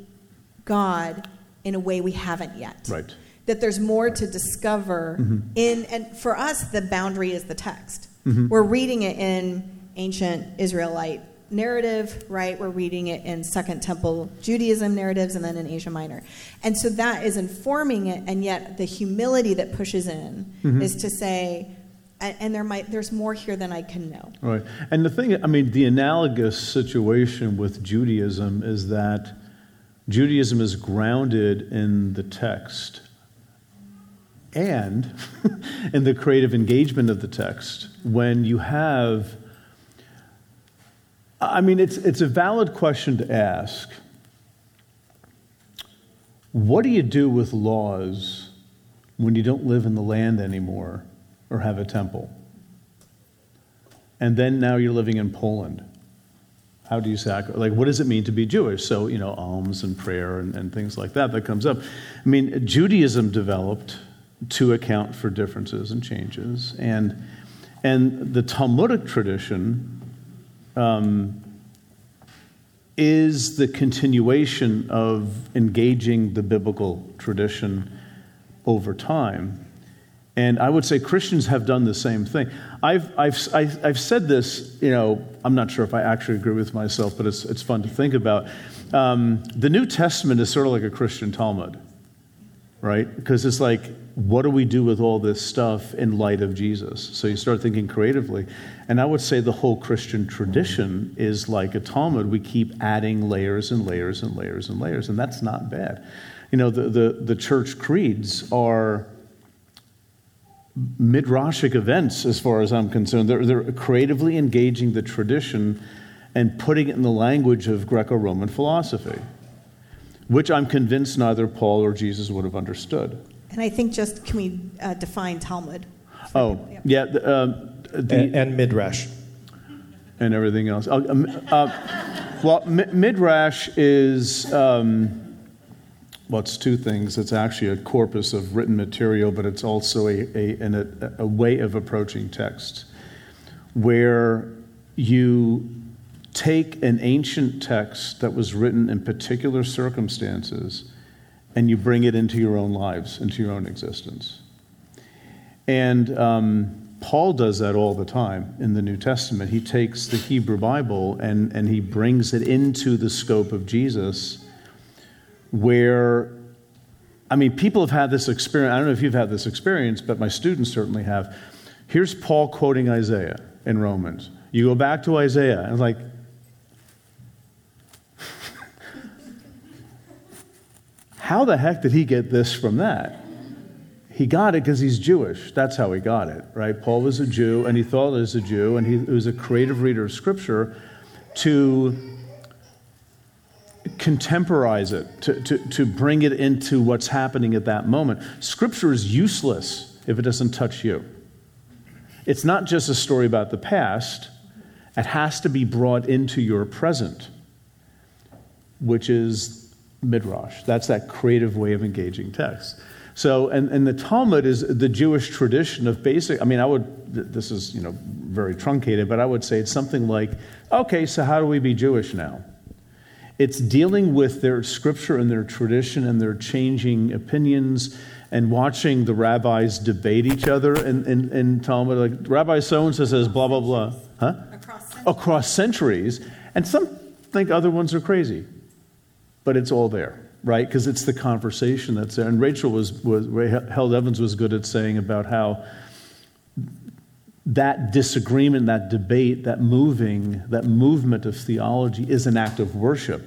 God in a way we haven't yet. Right. That there's more to discover mm-hmm. in, and for us, the boundary is the text. Mm-hmm. We're reading it in ancient Israelite narrative, right? We're reading it in Second Temple Judaism narratives and then in Asia Minor. And so that is informing it, and yet the humility that pushes in mm-hmm. is to say, and, and there might there's more here than I can know. Right. And the thing, I mean, the analogous situation with Judaism is that Judaism is grounded in the text and [laughs] in the creative engagement of the text. When you have, I mean, it's, it's a valid question to ask. What do you do with laws when you don't live in the land anymore or have a temple? And then now you're living in Poland. How do you sacrifice? Like, what does it mean to be Jewish? So, you know, alms and prayer and, and things like that that comes up. I mean, Judaism developed to account for differences and changes. And, and the Talmudic tradition um, is the continuation of engaging the biblical tradition over time. And I would say Christians have done the same thing. I've, I've, I've said this, you know, I'm not sure if I actually agree with myself, but it's, it's fun to think about. Um, the New Testament is sort of like a Christian Talmud, right? Because it's like, what do we do with all this stuff in light of Jesus? So you start thinking creatively. And I would say the whole Christian tradition is like a Talmud. We keep adding layers and layers and layers and layers, and that's not bad. You know, the, the, the church creeds are midrashic events, as far as I'm concerned. They're, they're creatively engaging the tradition and putting it in the language of Greco Roman philosophy, which I'm convinced neither Paul or Jesus would have understood. And I think just can we uh, define Talmud? Oh, yeah. The, uh, the, and, and, Midrash. And everything else. Uh, uh well, Midrash is. Um, well, it's two things. It's actually a corpus of written material, but it's also a, a, a, a way of approaching text where you take an ancient text that was written in particular circumstances and you bring it into your own lives, into your own existence. And um, Paul does that all the time in the New Testament. He takes the Hebrew Bible and, and he brings it into the scope of Jesus where, I mean, people have had this experience. I don't know if you've had this experience, but my students certainly have. Here's Paul quoting Isaiah in Romans. You go back to Isaiah, and it's like, [laughs] how the heck did he get this from that? He got it because he's Jewish. That's how he got it, right? Paul was a Jew, and he thought as a Jew, and he was a creative reader of Scripture to contemporize it, to, to, to bring it into what's happening at that moment. Scripture is useless if it doesn't touch you. It's not just a story about the past, it has to be brought into your present, which is midrash. That's that creative way of engaging text. So, and, and the Talmud is the Jewish tradition of basic, I mean, I would, this is, you know, very truncated, but I would say it's something like, okay, so how do we be Jewish now? It's dealing with their scripture and their tradition and their changing opinions and watching the rabbis debate each other in, in, in Talmud. Like Rabbi so and so says blah, blah, blah. Huh? Across centuries. Across centuries. And some think other ones are crazy. But it's all there, right? Because it's the conversation that's there. And Rachel was, was, Held Evans was good at saying about how that disagreement, that debate, that moving, that movement of theology is an act of worship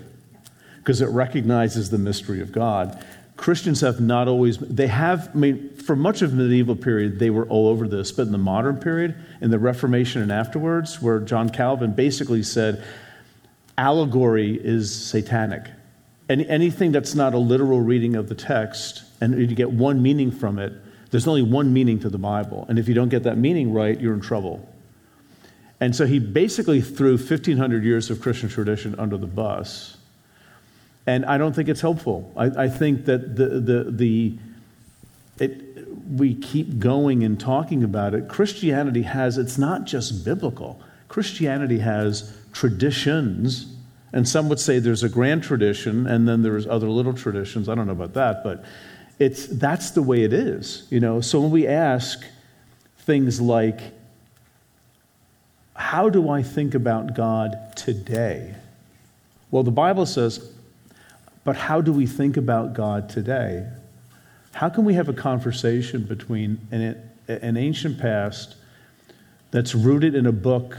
because it recognizes the mystery of God. Christians have not always, they have, I mean, for much of the medieval period, they were all over this, but in the modern period, in the Reformation and afterwards, where John Calvin basically said allegory is satanic. Any, anything that's not a literal reading of the text, and you get one meaning from it, there's only one meaning to the Bible. And if you don't get that meaning right, you're in trouble. And so he basically threw 1,500 years of Christian tradition under the bus. And I don't think it's helpful. I, I think that the, the, the, it, we keep going and talking about it. Christianity has, it's not just biblical, Christianity has traditions. And some would say there's a grand tradition, and then there's other little traditions. I don't know about that, but it's, that's the way it is, you know. So when we ask things like, how do I think about God today? Well, the Bible says, but how do we think about God today? How can we have a conversation between an, an ancient past that's rooted in a book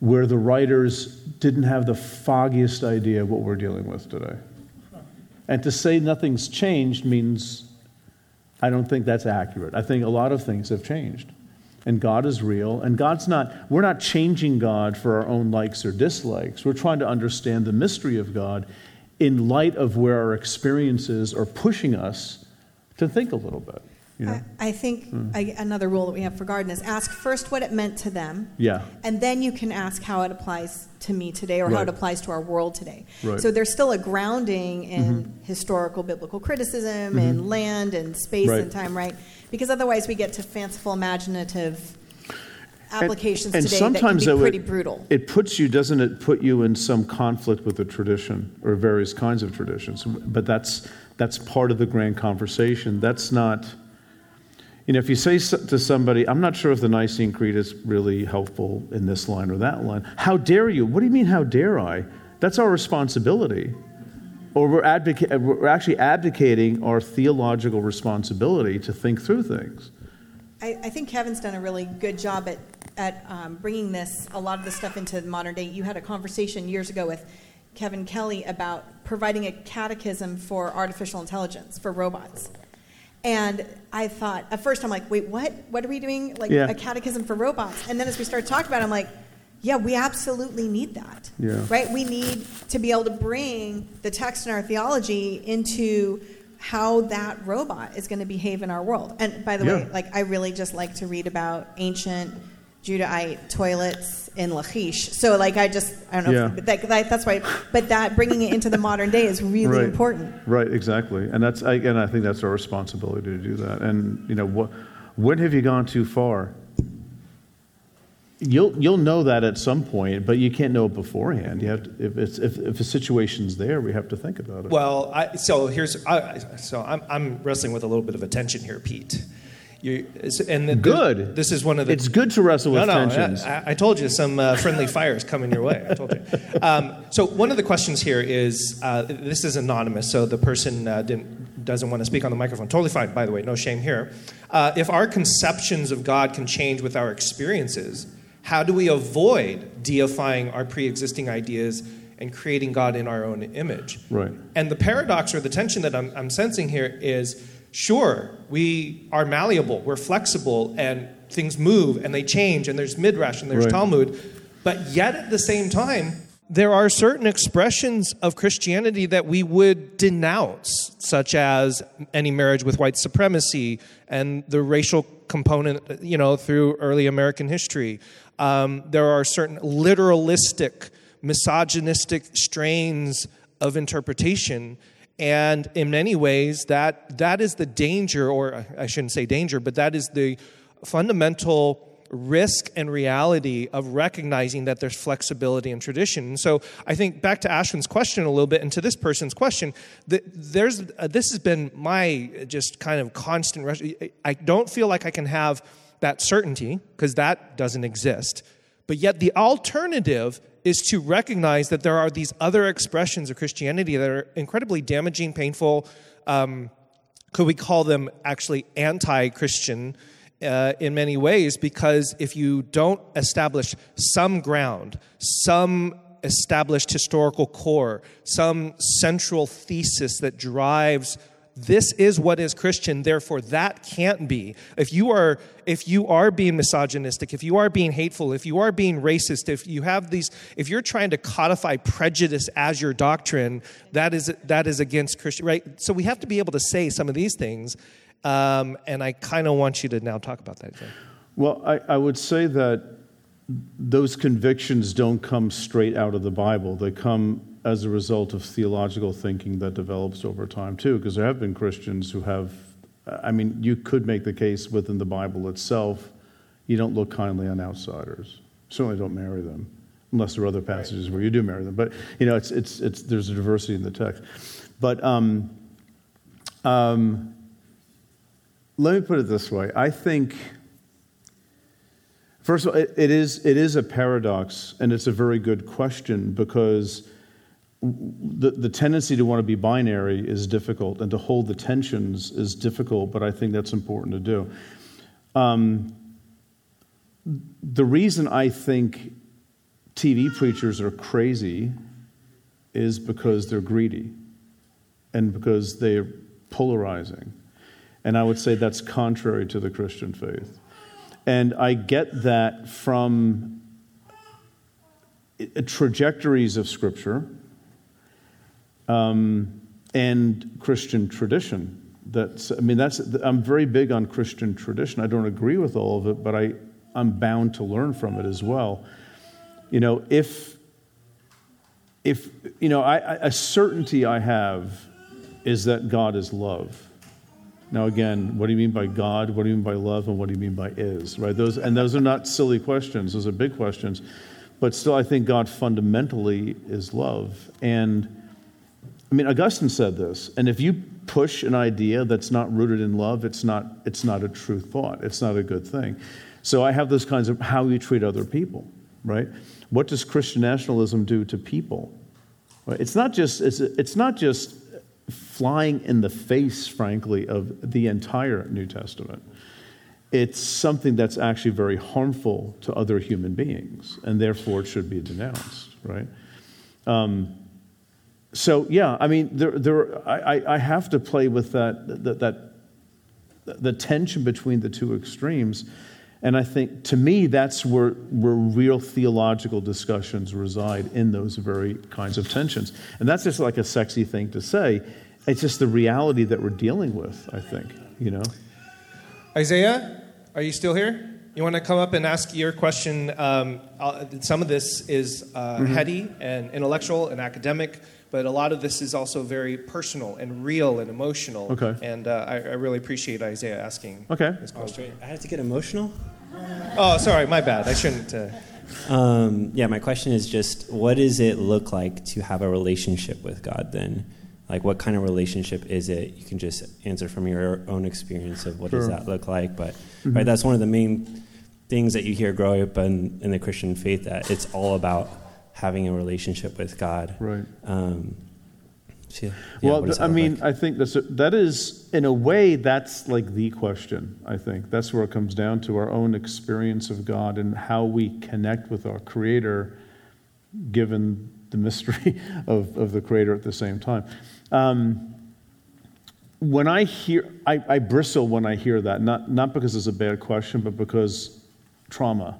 where the writers didn't have the foggiest idea what we're dealing with today. And to say nothing's changed means I don't think that's accurate. I think a lot of things have changed. And God is real. And God's not, we're not changing God for our own likes or dislikes. We're trying to understand the mystery of God in light of where our experiences are pushing us to think a little bit. You know? I, I think hmm. I, another rule that we have for garden is ask first what it meant to them. Yeah. And then you can ask how it applies to me today or how it applies to our world today. Right. So there's still a grounding in mm-hmm. historical biblical criticism mm-hmm. and land and space Right. and time, right? Because otherwise we get to fanciful, imaginative applications and today sometimes that can be pretty it, brutal. It puts you, doesn't it, put you in some conflict with the tradition or various kinds of traditions? But that's that's part of the grand conversation. That's not. You know, if you say to somebody, "I'm not sure if the Nicene Creed is really helpful in this line or that line," how dare you? What do you mean? How dare I? That's our responsibility. Or we're, advoca- we're actually abdicating our theological responsibility to think through things. I, I think Kevin's done a really good job at, at um, bringing this, a lot of this stuff into modern day. You had a conversation years ago with Kevin Kelly about providing a catechism for artificial intelligence, for robots. And I thought, at first I'm like, wait, what? What are we doing? Like Yeah. a catechism for robots? And then as we started talking about it, I'm like, yeah, we absolutely need that. Yeah. Right? We need to be able to bring the text in our theology into how that robot is going to behave in our world. And by the way, like I really just like to read about ancient Judahite toilets in Lachish. So like I just I don't know. Yeah. If, that, that, that's why. But that bringing it into the modern day is really Right. important. Right, exactly, and that's I- and I think that's our responsibility to do that. And you know, what, when have you gone too far? You'll you'll know that at some point, but you can't know it beforehand. You have to, if it's if if a situation's there, we have to think about it. Well, I, so here's I, so I'm, I'm wrestling with a little bit of a tension here, Pete. You, and the, Good. This is one of the. it's good to wrestle with no, no, tensions. I, I told you some uh, friendly fires coming your way. I told you. Um, so one of the questions here is uh, this is anonymous, so the person uh, didn't, doesn't want to speak on the microphone. Totally fine, by the way, no shame here. Uh, if our conceptions of God can change with our experiences, how do we avoid deifying our pre-existing ideas and creating God in our own image? Right. And the paradox or the tension that I'm, I'm sensing here is sure, we are malleable, we're flexible, and things move and they change, and there's Midrash and there's Right. Talmud, but yet at the same time, there are certain expressions of Christianity that we would denounce, such as any marriage with white supremacy and the racial component, you know, through early American history. Um, there are certain literalistic, misogynistic strains of interpretation. And in many ways, that, that is the danger, or I shouldn't say danger, but that is the fundamental risk and reality of recognizing that there's flexibility in tradition. And so I think back to Ashwin's question a little bit and to this person's question, th- there's, uh, this has been my just kind of constant rush. I don't feel like I can have that certainty because that doesn't exist. But yet the alternative is to recognize that there are these other expressions of Christianity that are incredibly damaging, painful, um, could we call them actually anti Christian uh, in many ways? Because if you don't establish some ground, some established historical core, some central thesis that drives this is what is Christian, therefore that can't be. If you are if you are being misogynistic, if you are being hateful, if you are being racist, if you have these if you're trying to codify prejudice as your doctrine, that is that is against Christian right? So we have to be able to say some of these things. Um, and I kind of want you to now talk about that. Jay. Well, I, I would say that those convictions don't come straight out of the Bible. They come as a result of theological thinking that develops over time, too, because there have been Christians who have, I mean, you could make the case within the Bible itself, you don't look kindly on outsiders. Certainly don't marry them, unless there are other passages where you do marry them. But, you know, it's, it's, it's, there's a diversity in the text. But um, um, let me put it this way I think. First of all, it, it, is, it is a paradox, and it's a very good question because the, the tendency to want to be binary is difficult, and to hold the tensions is difficult, but I think that's important to do. Um, the reason I think TV preachers are crazy is because they're greedy and because they're polarizing. And I would say that's contrary to the Christian faith. And I get that from uh, trajectories of Scripture um, and Christian tradition. That's, I mean, that's, I'm very big on Christian tradition. I don't agree with all of it, but I, I'm bound to learn from it as well. You know, if, if you know, I, a certainty I have is that God is love. Now, again, what do you mean by God? What do you mean by love? And what do you mean by is? Right? Those, and those are not silly questions. Those are big questions. But still, I think God fundamentally is love. And I mean, Augustine said this. And if you push an idea that's not rooted in love, it's not, it's not a true thought. It's not a good thing. So I have those kinds of how you treat other people, right? What does Christian nationalism do to people? Right? It's not just, it's, it's not just flying in the face, frankly, of the entire New Testament. It's something that's actually very harmful to other human beings, and therefore it should be denounced, right? Um, so, yeah, I mean, there, there, I, I have to play with that, that, that, the tension between the two extremes. And I think, to me, that's where, where real theological discussions reside in those very kinds of tensions. And that's just like a sexy thing to say. It's just the reality that we're dealing with, I think, you know? Isaiah, are you still here? You want to come up and ask your question? Um, some of this is uh, mm-hmm. heady and intellectual and academic, but a lot of this is also very personal and real and emotional. Okay. And uh, I, I, really appreciate Isaiah asking okay. this question. Oh, I have to get emotional? Oh, sorry, my bad. I shouldn't. Uh... Um, yeah, my question is just what does it look like to have a relationship with God then? Like, what kind of relationship is it? You can just answer from your own experience of what sure. does that look like. But mm-hmm. right, that's one of the main things that you hear growing up in, in the Christian faith that it's all about having a relationship with God. Right. Um, so yeah, well, I mean, like? I think that's a, that is, in a way, that's like the question. I think that's where it comes down to our own experience of God and how we connect with our Creator, given the mystery [laughs] of, of the Creator at the same time. Um, when I hear, I, I bristle when I hear that, not, not because it's a bad question, but because trauma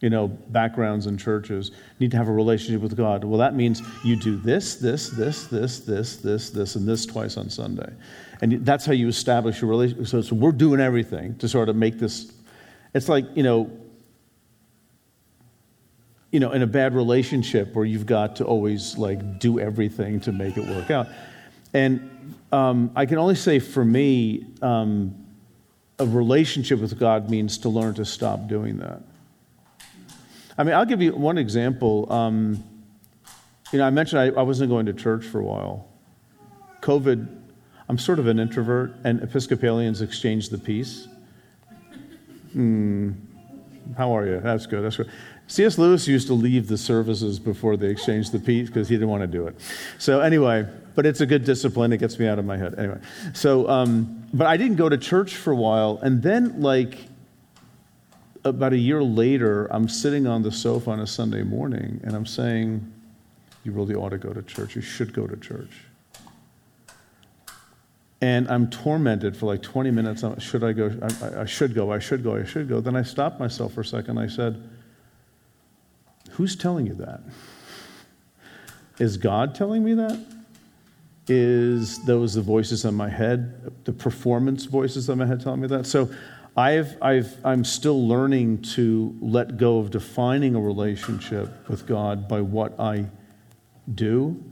you know, backgrounds in churches need to have a relationship with God. Well, that means you do this, this, this, this, this, this, this, and this twice on Sunday. And that's how you establish your relationship. So, so we're doing everything to sort of make this. It's like, you know, you know, in a bad relationship where you've got to always like do everything to make it work out. And um, I can only say for me, um, a relationship with God means to learn to stop doing that. I mean, I'll give you one example. Um, you know, I mentioned I, I wasn't going to church for a while. COVID, I'm sort of an introvert, and Episcopalians exchange the peace. Hmm. How are you? That's good. That's good. C.S. Lewis used to leave the services before they exchanged the peace because he didn't want to do it. So anyway, but it's a good discipline. It gets me out of my head. Anyway, so um, but I didn't go to church for a while, and then like about a year later, I'm sitting on the sofa on a Sunday morning and I'm saying, You really ought to go to church. You should go to church. And I'm tormented for like 20 minutes. Should I go? I, I should go. I should go. I should go. Then I stopped myself for a second. I said, Who's telling you that? Is God telling me that? Is those the voices in my head, the performance voices in my head telling me that? So I've, I've, I'm still learning to let go of defining a relationship with God by what I do.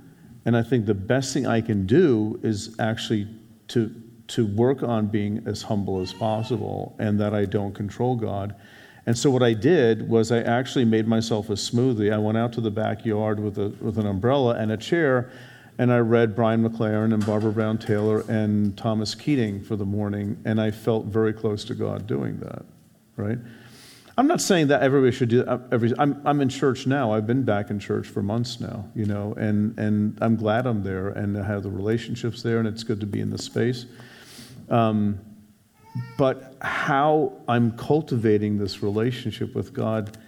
And I think the best thing I can do is actually to, to work on being as humble as possible and that I don't control God. And so what I did was I actually made myself a smoothie. I went out to the backyard with, a, with an umbrella and a chair and I read Brian McLaren and Barbara Brown Taylor and Thomas Keating for the morning, and I felt very close to God doing that, right? I'm not saying that everybody should do that. Every, I'm, I'm in church now. I've been back in church for months now, you know, and, and I'm glad I'm there and I have the relationships there, and it's good to be in the space. Um, but how I'm cultivating this relationship with God,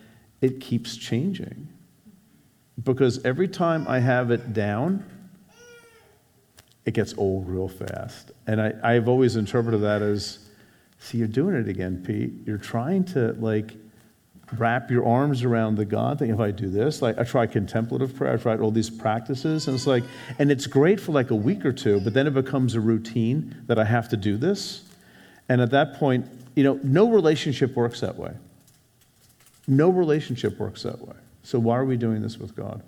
it keeps changing. Because every time I have it down, it gets old real fast. And I, I've always interpreted that as see, you're doing it again, Pete. You're trying to, like, wrap your arms around the God thing. If I do this, like I try contemplative prayer, I tried all these practices, and it's like, and it's great for like a week or two, but then it becomes a routine that I have to do this. And at that point, you know, no relationship works that way. No relationship works that way. So why are we doing this with God?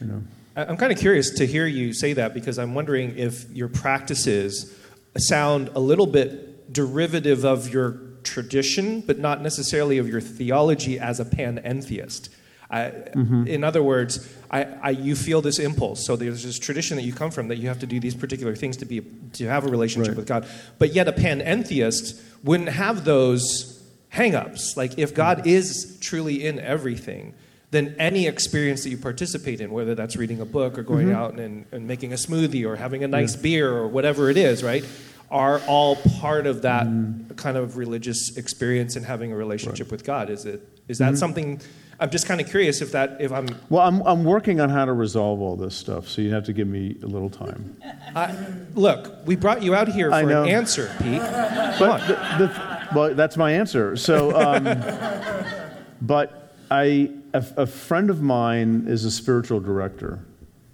You know. I'm kind of curious to hear you say that because I'm wondering if your practices sound a little bit derivative of your tradition, but not necessarily of your theology as a panentheist. I, mm-hmm. In other words, I, I, you feel this impulse. So there's this tradition that you come from that you have to do these particular things to be to have a relationship right. with God. But yet, a panentheist wouldn't have those hangups. Like if God is truly in everything, then any experience that you participate in, whether that's reading a book or going mm-hmm. out and, and, making a smoothie or having a nice yeah. beer or whatever it is, right? are all part of that mm. kind of religious experience and having a relationship right. with God. Is it is that mm-hmm. something? I'm just kind of curious if that if I'm. Well, I'm I'm working on how to resolve all this stuff, so you have to give me a little time. I, look, we brought you out here for an answer, Pete. But the, the, well, that's my answer. So, um, [laughs] but I a, a friend of mine is a spiritual director,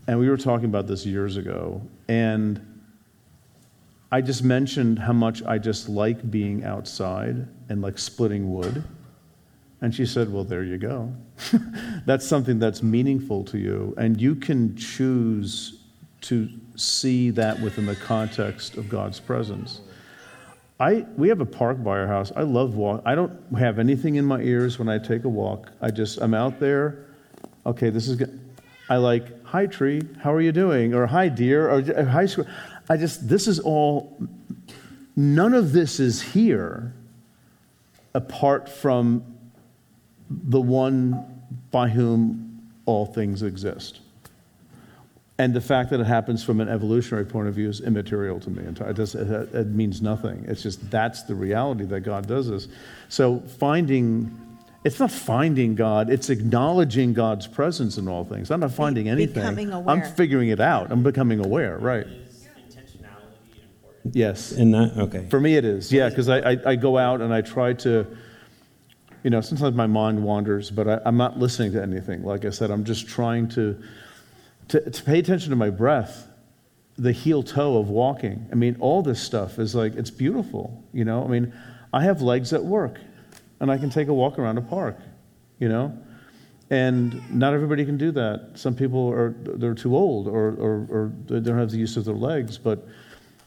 and we were talking about this years ago, and I just mentioned how much I just like being outside and like splitting wood. And she said, Well, there you go. [laughs] that's something that's meaningful to you. And you can choose to see that within the context of God's presence. I, we have a park by our house. I love walk. I don't have anything in my ears when I take a walk. I just, I'm out there. Okay, this is good. I like, hi, tree, how are you doing? Or hi, deer, or uh, hi, squirrel. I just, this is all, none of this is here apart from the one by whom all things exist. And the fact that it happens from an evolutionary point of view is immaterial to me. It, does, it, it means nothing. It's just that's the reality that God does this. So finding it's not finding God, it's acknowledging God's presence in all things. I'm not finding anything. Becoming aware. I'm figuring it out. I'm becoming aware, right. Yes. In that? Okay. For me, it is. Yeah, because I, I, I, go out and I try to, you know, sometimes my mind wanders, but I, am not listening to anything. Like I said, I'm just trying to, to, to pay attention to my breath, the heel toe of walking. I mean, all this stuff is like, it's beautiful, you know? I mean, I have legs at work, and I can take a walk around a park, you know? And not everybody can do that. Some people are they're too old or, or, or they don't have the use of their legs, but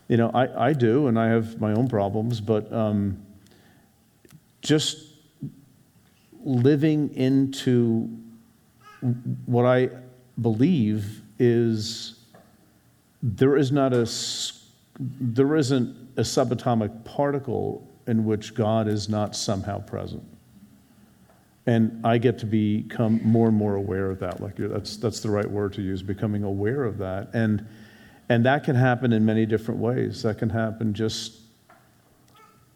you know, I, I do, and I have my own problems, but um, just living into what I believe is there is not a there isn't a subatomic particle in which God is not somehow present. And I get to become more and more aware of that. Like that's that's the right word to use, becoming aware of that. And and that can happen in many different ways. That can happen just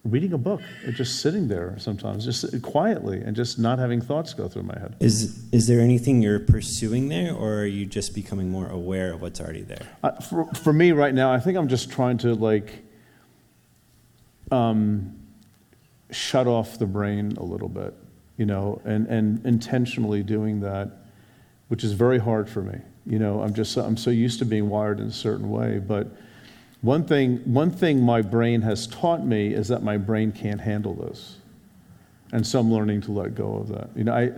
reading a book or just sitting there sometimes, just quietly and just not having thoughts go through my head. Is, is there anything you're pursuing there, or are you just becoming more aware of what's already there? Uh, for, for me right now, I think I'm just trying to like um, shut off the brain a little bit, you know, and, and intentionally doing that, which is very hard for me. You know, I'm just I'm so used to being wired in a certain way. But one thing one thing my brain has taught me is that my brain can't handle this. And so I'm learning to let go of that. You know, I,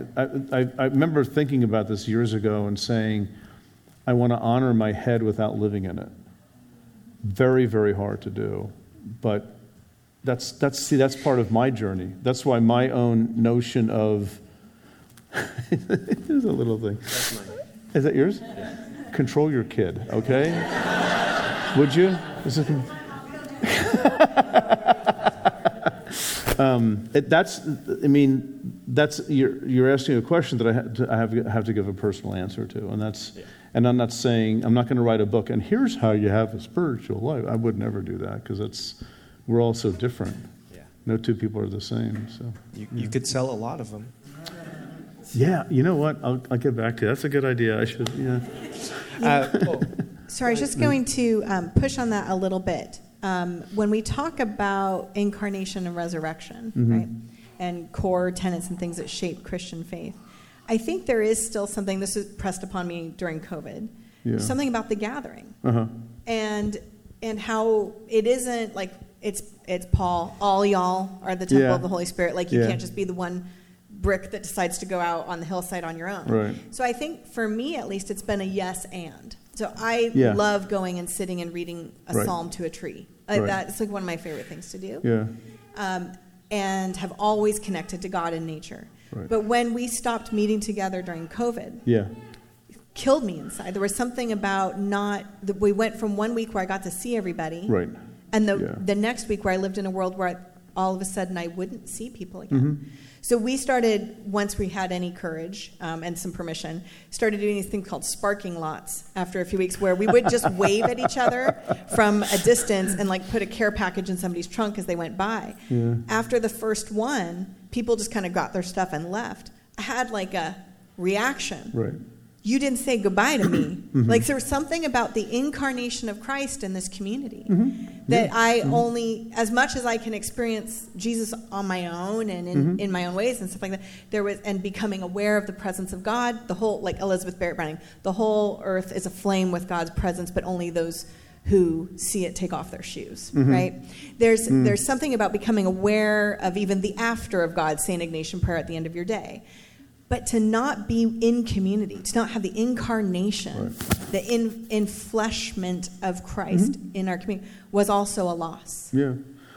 I, I remember thinking about this years ago and saying, I want to honor my head without living in it. Very, very hard to do. But that's, that's, see, that's part of my journey. That's why my own notion of, [laughs] here's a little thing. Is that yours? Control your kid, okay? Would you? [laughs] um, it, that's, I mean, that's you're, you're asking a question that I, ha- to, I have, to, have to give a personal answer to, and that's, yeah. and I'm not saying I'm not going to write a book and here's how you have a spiritual life. I would never do that because it's we're all so different. Yeah. No two people are the same. So You, you could sell a lot of them. yeah, you know what? I'll, I'll get back to you. That's a good idea. I should. Yeah. Uh, oh, Sorry, I was just going to um, push on that a little bit. Um, when we talk about incarnation and resurrection, Mm-hmm. right, and core tenets and things that shape Christian faith, I think there is still something. This is pressed upon me during COVID. Yeah. Something about the gathering Uh huh. and and how it isn't like it's it's Paul. All y'all are the temple Yeah. of the Holy Spirit. Like you Yeah. can't just be the one brick that decides to go out on the hillside on your own. Right. So I think for me at least, it's been a yes and. So I Yeah. love going and sitting and reading a Right. psalm to a tree. Like Right. That's like one of my favorite things to do. Yeah. Um, and have always connected to God and nature. Right. But when we stopped meeting together during COVID, Yeah. killed me inside. There was something about not. The, we went from one week where I got to see everybody, Right. and the Yeah. the next week where I lived in a world where I, all of a sudden I wouldn't see people again. So we started once we had any courage um, and some permission, started doing these things called sparking lots. After a few weeks, where we would just wave at each other from a distance and like put a care package in somebody's trunk as they went by. Yeah. After the first one, people just kind of got their stuff and left. I had like a reaction Right. You didn't say goodbye to me. [clears throat] Mm-hmm. Like there was something about the incarnation of Christ in this community Mm-hmm. that I only, as much as I can experience Jesus on my own and in, Mm-hmm. in my own ways and stuff like that, there was, and becoming aware of the presence of God, the whole, like Elizabeth Barrett Browning, the whole earth is aflame with God's presence, but only those who see it take off their shoes, Mm-hmm. right? There's, Mm. there's something about becoming aware of even the after of God's St. Ignatian prayer at the end of your day but to not be in community, to not have the incarnation, the in, enfleshment of Christ Mm-hmm. in our community was also a loss. Yeah.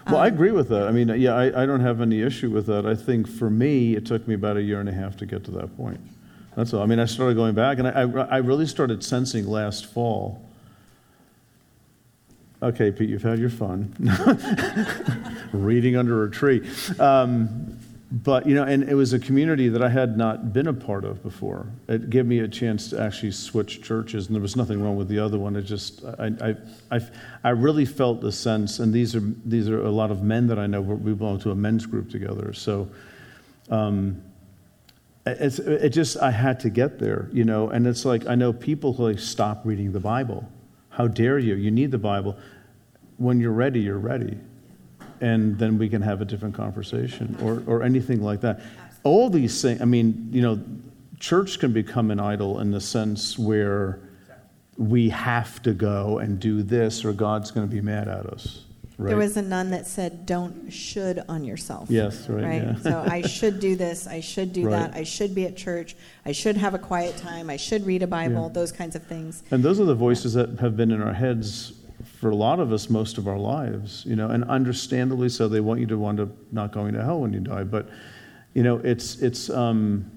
Well, I agree with that. I mean, yeah, I, I don't have any issue with that. I think for me, it took me about a year and a half to get to that point. That's all. I mean, I started going back, and I, I, I really started sensing last fall. Okay, Pete, you've had your fun. [laughs] Reading under a tree. Um, but, you know, and it was a community that I had not been a part of before. It gave me a chance to actually switch churches, and there was nothing wrong with the other one. It just, I, I, I, I really felt the sense, and these are, these are a lot of men that I know, we belong to a men's group together. So, um, it's, it just, I had to get there, you know, and it's like, I know people who like, stop reading the Bible. How dare you? You need the Bible. When you're ready, you're ready. And then we can have a different conversation or, or anything like that. All these things, I mean, you know, church can become an idol in the sense where we have to go and do this or God's going to be mad at us. Right? There was a nun that said, "Don't should on yourself." Yes, right, yeah. so I should do this. I should do Right. that. I should be at church. I should have a quiet time. I should read a Bible. Yeah. Those kinds of things. And those are the voices that have been in our heads for a lot of us most of our lives, you know, and understandably so. They want you to wind up not going to hell when you die. But, you know, it's, it's, um,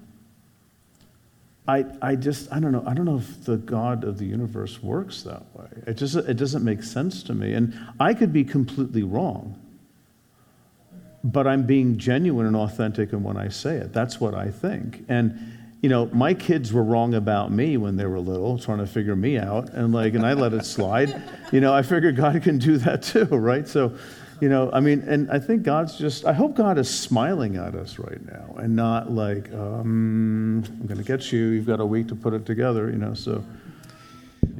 I, I just, I don't know, I don't know if the God of the universe works that way. It just, it doesn't make sense to me. And I could be completely wrong, but I'm being genuine and authentic in when I say it. That's what I think. And, you know, my kids were wrong about me when they were little, trying to figure me out, and like, and I let it slide. [laughs] You know, I figured God can do that too, right? So, you know, I mean, and I think God's just, I hope God is smiling at us right now and not like, um, I'm going to get you. You've got a week to put it together, you know, so.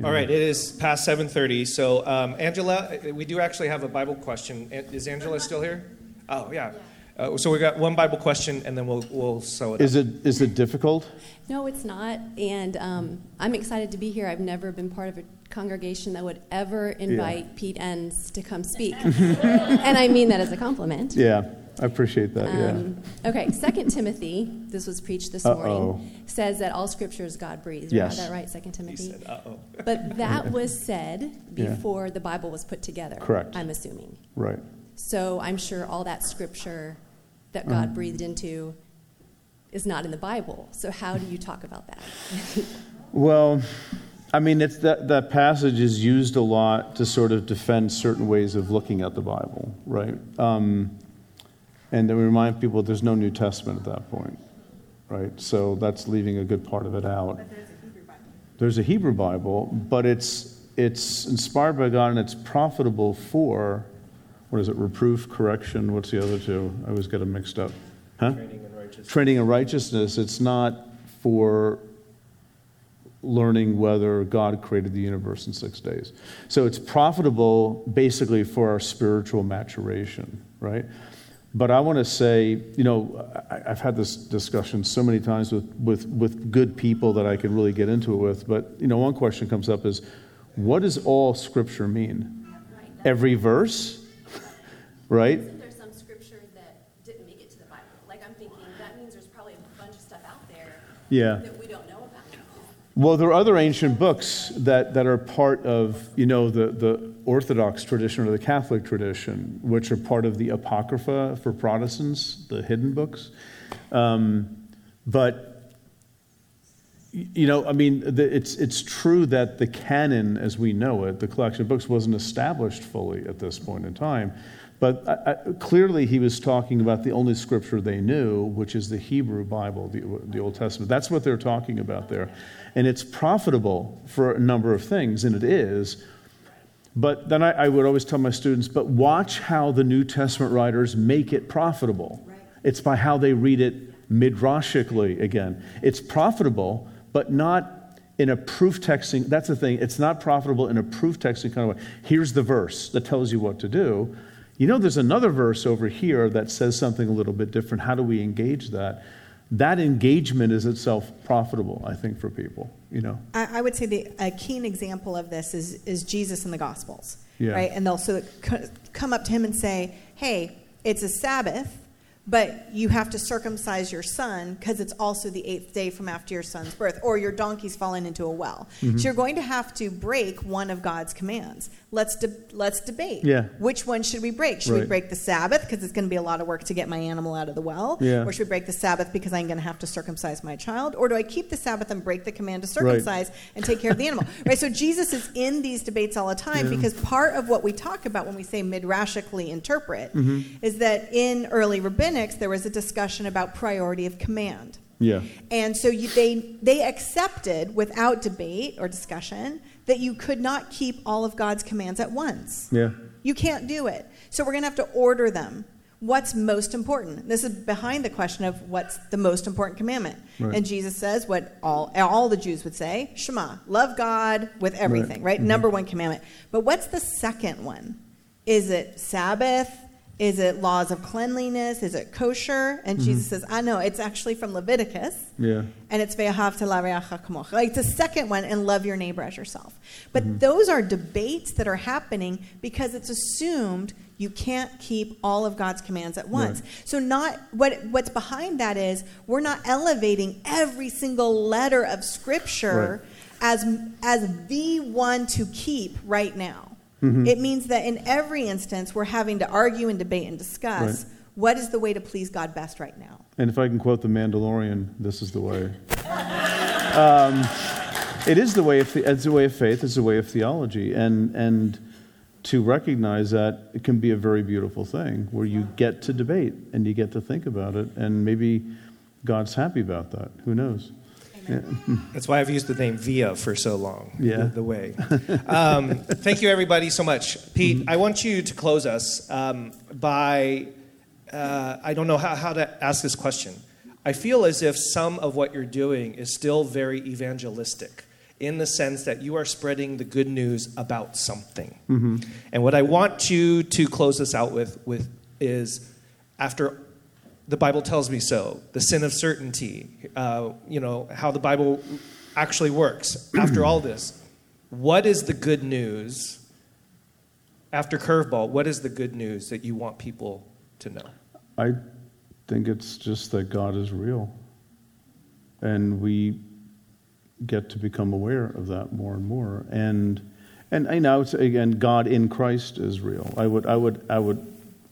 All right, it is past 7:30. So, um, Angela, we do actually have a Bible question. Is Angela still here? Oh, yeah. Uh, so we got one Bible question, and then we'll we'll sew it. Is up. it, is it difficult? No, it's not. And um, I'm excited to be here. I've never been part of a congregation that would ever invite Pete Enns to come speak. [laughs] and I mean that as a compliment. Yeah, I appreciate that, yeah. Um, okay, Second Timothy, this was preached this Uh-oh. morning, says that all scripture is God breathed. Yes. Is that right, Second Timothy? said, uh-oh. [laughs] but that was said Yeah. before the Bible was put together. Correct. I'm assuming. Right. So I'm sure all that scripture that. God breathed into is not in the Bible. So how do you talk about that? [laughs] Well, I mean, it's that, that passage is used a lot to sort of defend certain ways of looking at the Bible, right? Um, and to remind people there's no New Testament at that point, right? So that's leaving a good part of it out. There's a Hebrew Bible, but it's, it's inspired by God and it's profitable for what is it? Reproof, correction. What's the other two? I always get them mixed up. Huh? Training in righteousness. Training in righteousness. It's not for learning whether God created the universe in six days. So it's profitable basically for our spiritual maturation, right? But I want to say, you know, I, have had this discussion so many times with, with, with good people that I can really get into it with. But, you know, one question comes up is what does all scripture mean? Every verse? Right? Isn't there some scripture that didn't make it to the Bible. Like I'm thinking that means there's probably a bunch of stuff out there yeah. that we don't know about. Well, there are other ancient books that, that are part of, you know, the, the Orthodox tradition or the Catholic tradition, which are part of the Apocrypha for Protestants, the hidden books. Um, but, you know, I mean, the, it's, it's true that the canon as we know it, the collection of books, wasn't established fully at this point in time. But I, I, clearly, he was talking about the only scripture they knew, which is the Hebrew Bible, the, the Old Testament. That's what they're talking about there. And it's profitable for a number of things, and it is but then I, I, would always tell my students, but watch how the New Testament writers make it profitable. Right. It's by how they read it midrashically again. It's profitable, but not in a proof texting. That's the thing. It's not profitable in a proof texting kind of way. Here's the verse that tells you what to do. You know, there's another verse over here that says something a little bit different. How do we engage that? that engagement is itself profitable, I think, for people. You know, I, I would say the, a keen example of this is is Jesus in the Gospels, yeah. right? And they'll so come up to him and say, "Hey, it's a Sabbath but you have to circumcise your son because it's also the eighth day from after your son's birth, or your donkey's fallen into a well. Mm-hmm. So you're going to have to break one of God's commands. Let's de- let's debate. Yeah. Which one should we break? Should right. we break the Sabbath because it's going to be a lot of work to get my animal out of the well, yeah. or should we break the Sabbath because I'm going to have to circumcise my child, or do I keep the Sabbath and break the command to circumcise right. and take care of the animal? [laughs] right. So Jesus is in these debates all the time yeah. because part of what we talk about when we say midrashically interpret mm-hmm. is that in early there was a discussion discussion about priority of command. Yeah. And so you, they, they accepted without debate or discussion that you could not keep all of God's commands at once. Yeah. You can't do it. So we're going to have to order them. What's most important? This is behind the question of what's the most important commandment. Right. And Jesus says what all, all the Jews would say Shema, love God with everything, right? right? Mm-hmm. Number one commandment. But what's the second one? Is it Sabbath? Is it laws of cleanliness? Is it kosher? And mm-hmm. Jesus says, I know, it's actually from Leviticus. Yeah. And it's ve'ahavta kamocha. Like the second one, and love your neighbor as yourself. But mm-hmm. those are debates that are happening because it's assumed you can't keep all of God's commands at once. Right. So not what what's behind that is we're not elevating every single letter of scripture right. as as the one to keep right now. Mm-hmm. It means that in every instance, we're having to argue and debate and discuss right. what is the way to please God best right now. And if I can quote the Mandalorian, this is the way. [laughs] um, it is the way of the, it's the way of faith. It's the way of theology, and and to recognize that it can be a very beautiful thing where you get to debate and you get to think about it, and maybe God's happy about that. Who knows? Yeah. That's why I've used the name Via for so long. Yeah. The, the way. Um, thank you, everybody, so much. Pete, mm-hmm. I want you to close us um, by uh, I don't know how, how to ask this question. I feel as if some of what you're doing is still very evangelistic in the sense that you are spreading the good news about something. Mm-hmm. And what I want you to close us out with, with is after the Bible tells me so. The sin of certainty, uh, you know, how the Bible actually works. After all this, what is the good news? After curveball, what is the good news that you want people to know? I think it's just that God is real. And we get to become aware of that more and more. And and I know again, God in Christ is real. I would I would I would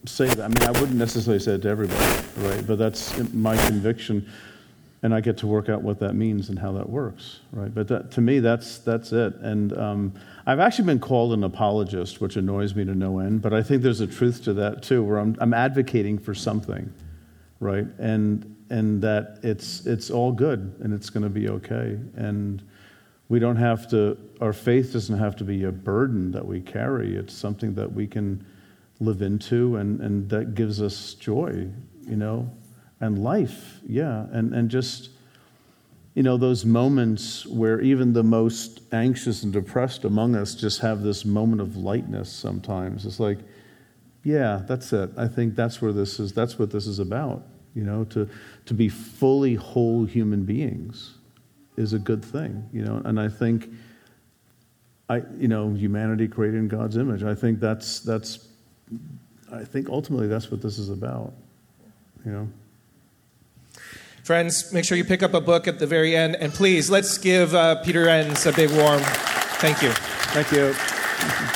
say that. I mean, I wouldn't necessarily say it to everybody, right? But that's my conviction, and I get to work out what that means and how that works, right? But that, to me, that's that's it. And um, I've actually been called an apologist, which annoys me to no end. But I think there's a truth to that too, where I'm I'm advocating for something, right? And and that it's it's all good and it's going to be okay and we don't have to our faith doesn't have to be a burden that we carry it's something that we can live into, and, and that gives us joy, you know, and life, yeah, and, and just, you know, those moments where even the most anxious and depressed among us just have this moment of lightness sometimes. It's like, yeah, that's it. I think that's where this is, that's what this is about, you know, to, to be fully whole human beings is a good thing, you know, and I think, I, you know, humanity created in God's image. I think that's, that's, I think ultimately that's what this is about, you know. Friends, make sure you pick up a book at the very end. And please, let's give uh, Peter Enns a big warm thank you. Thank you.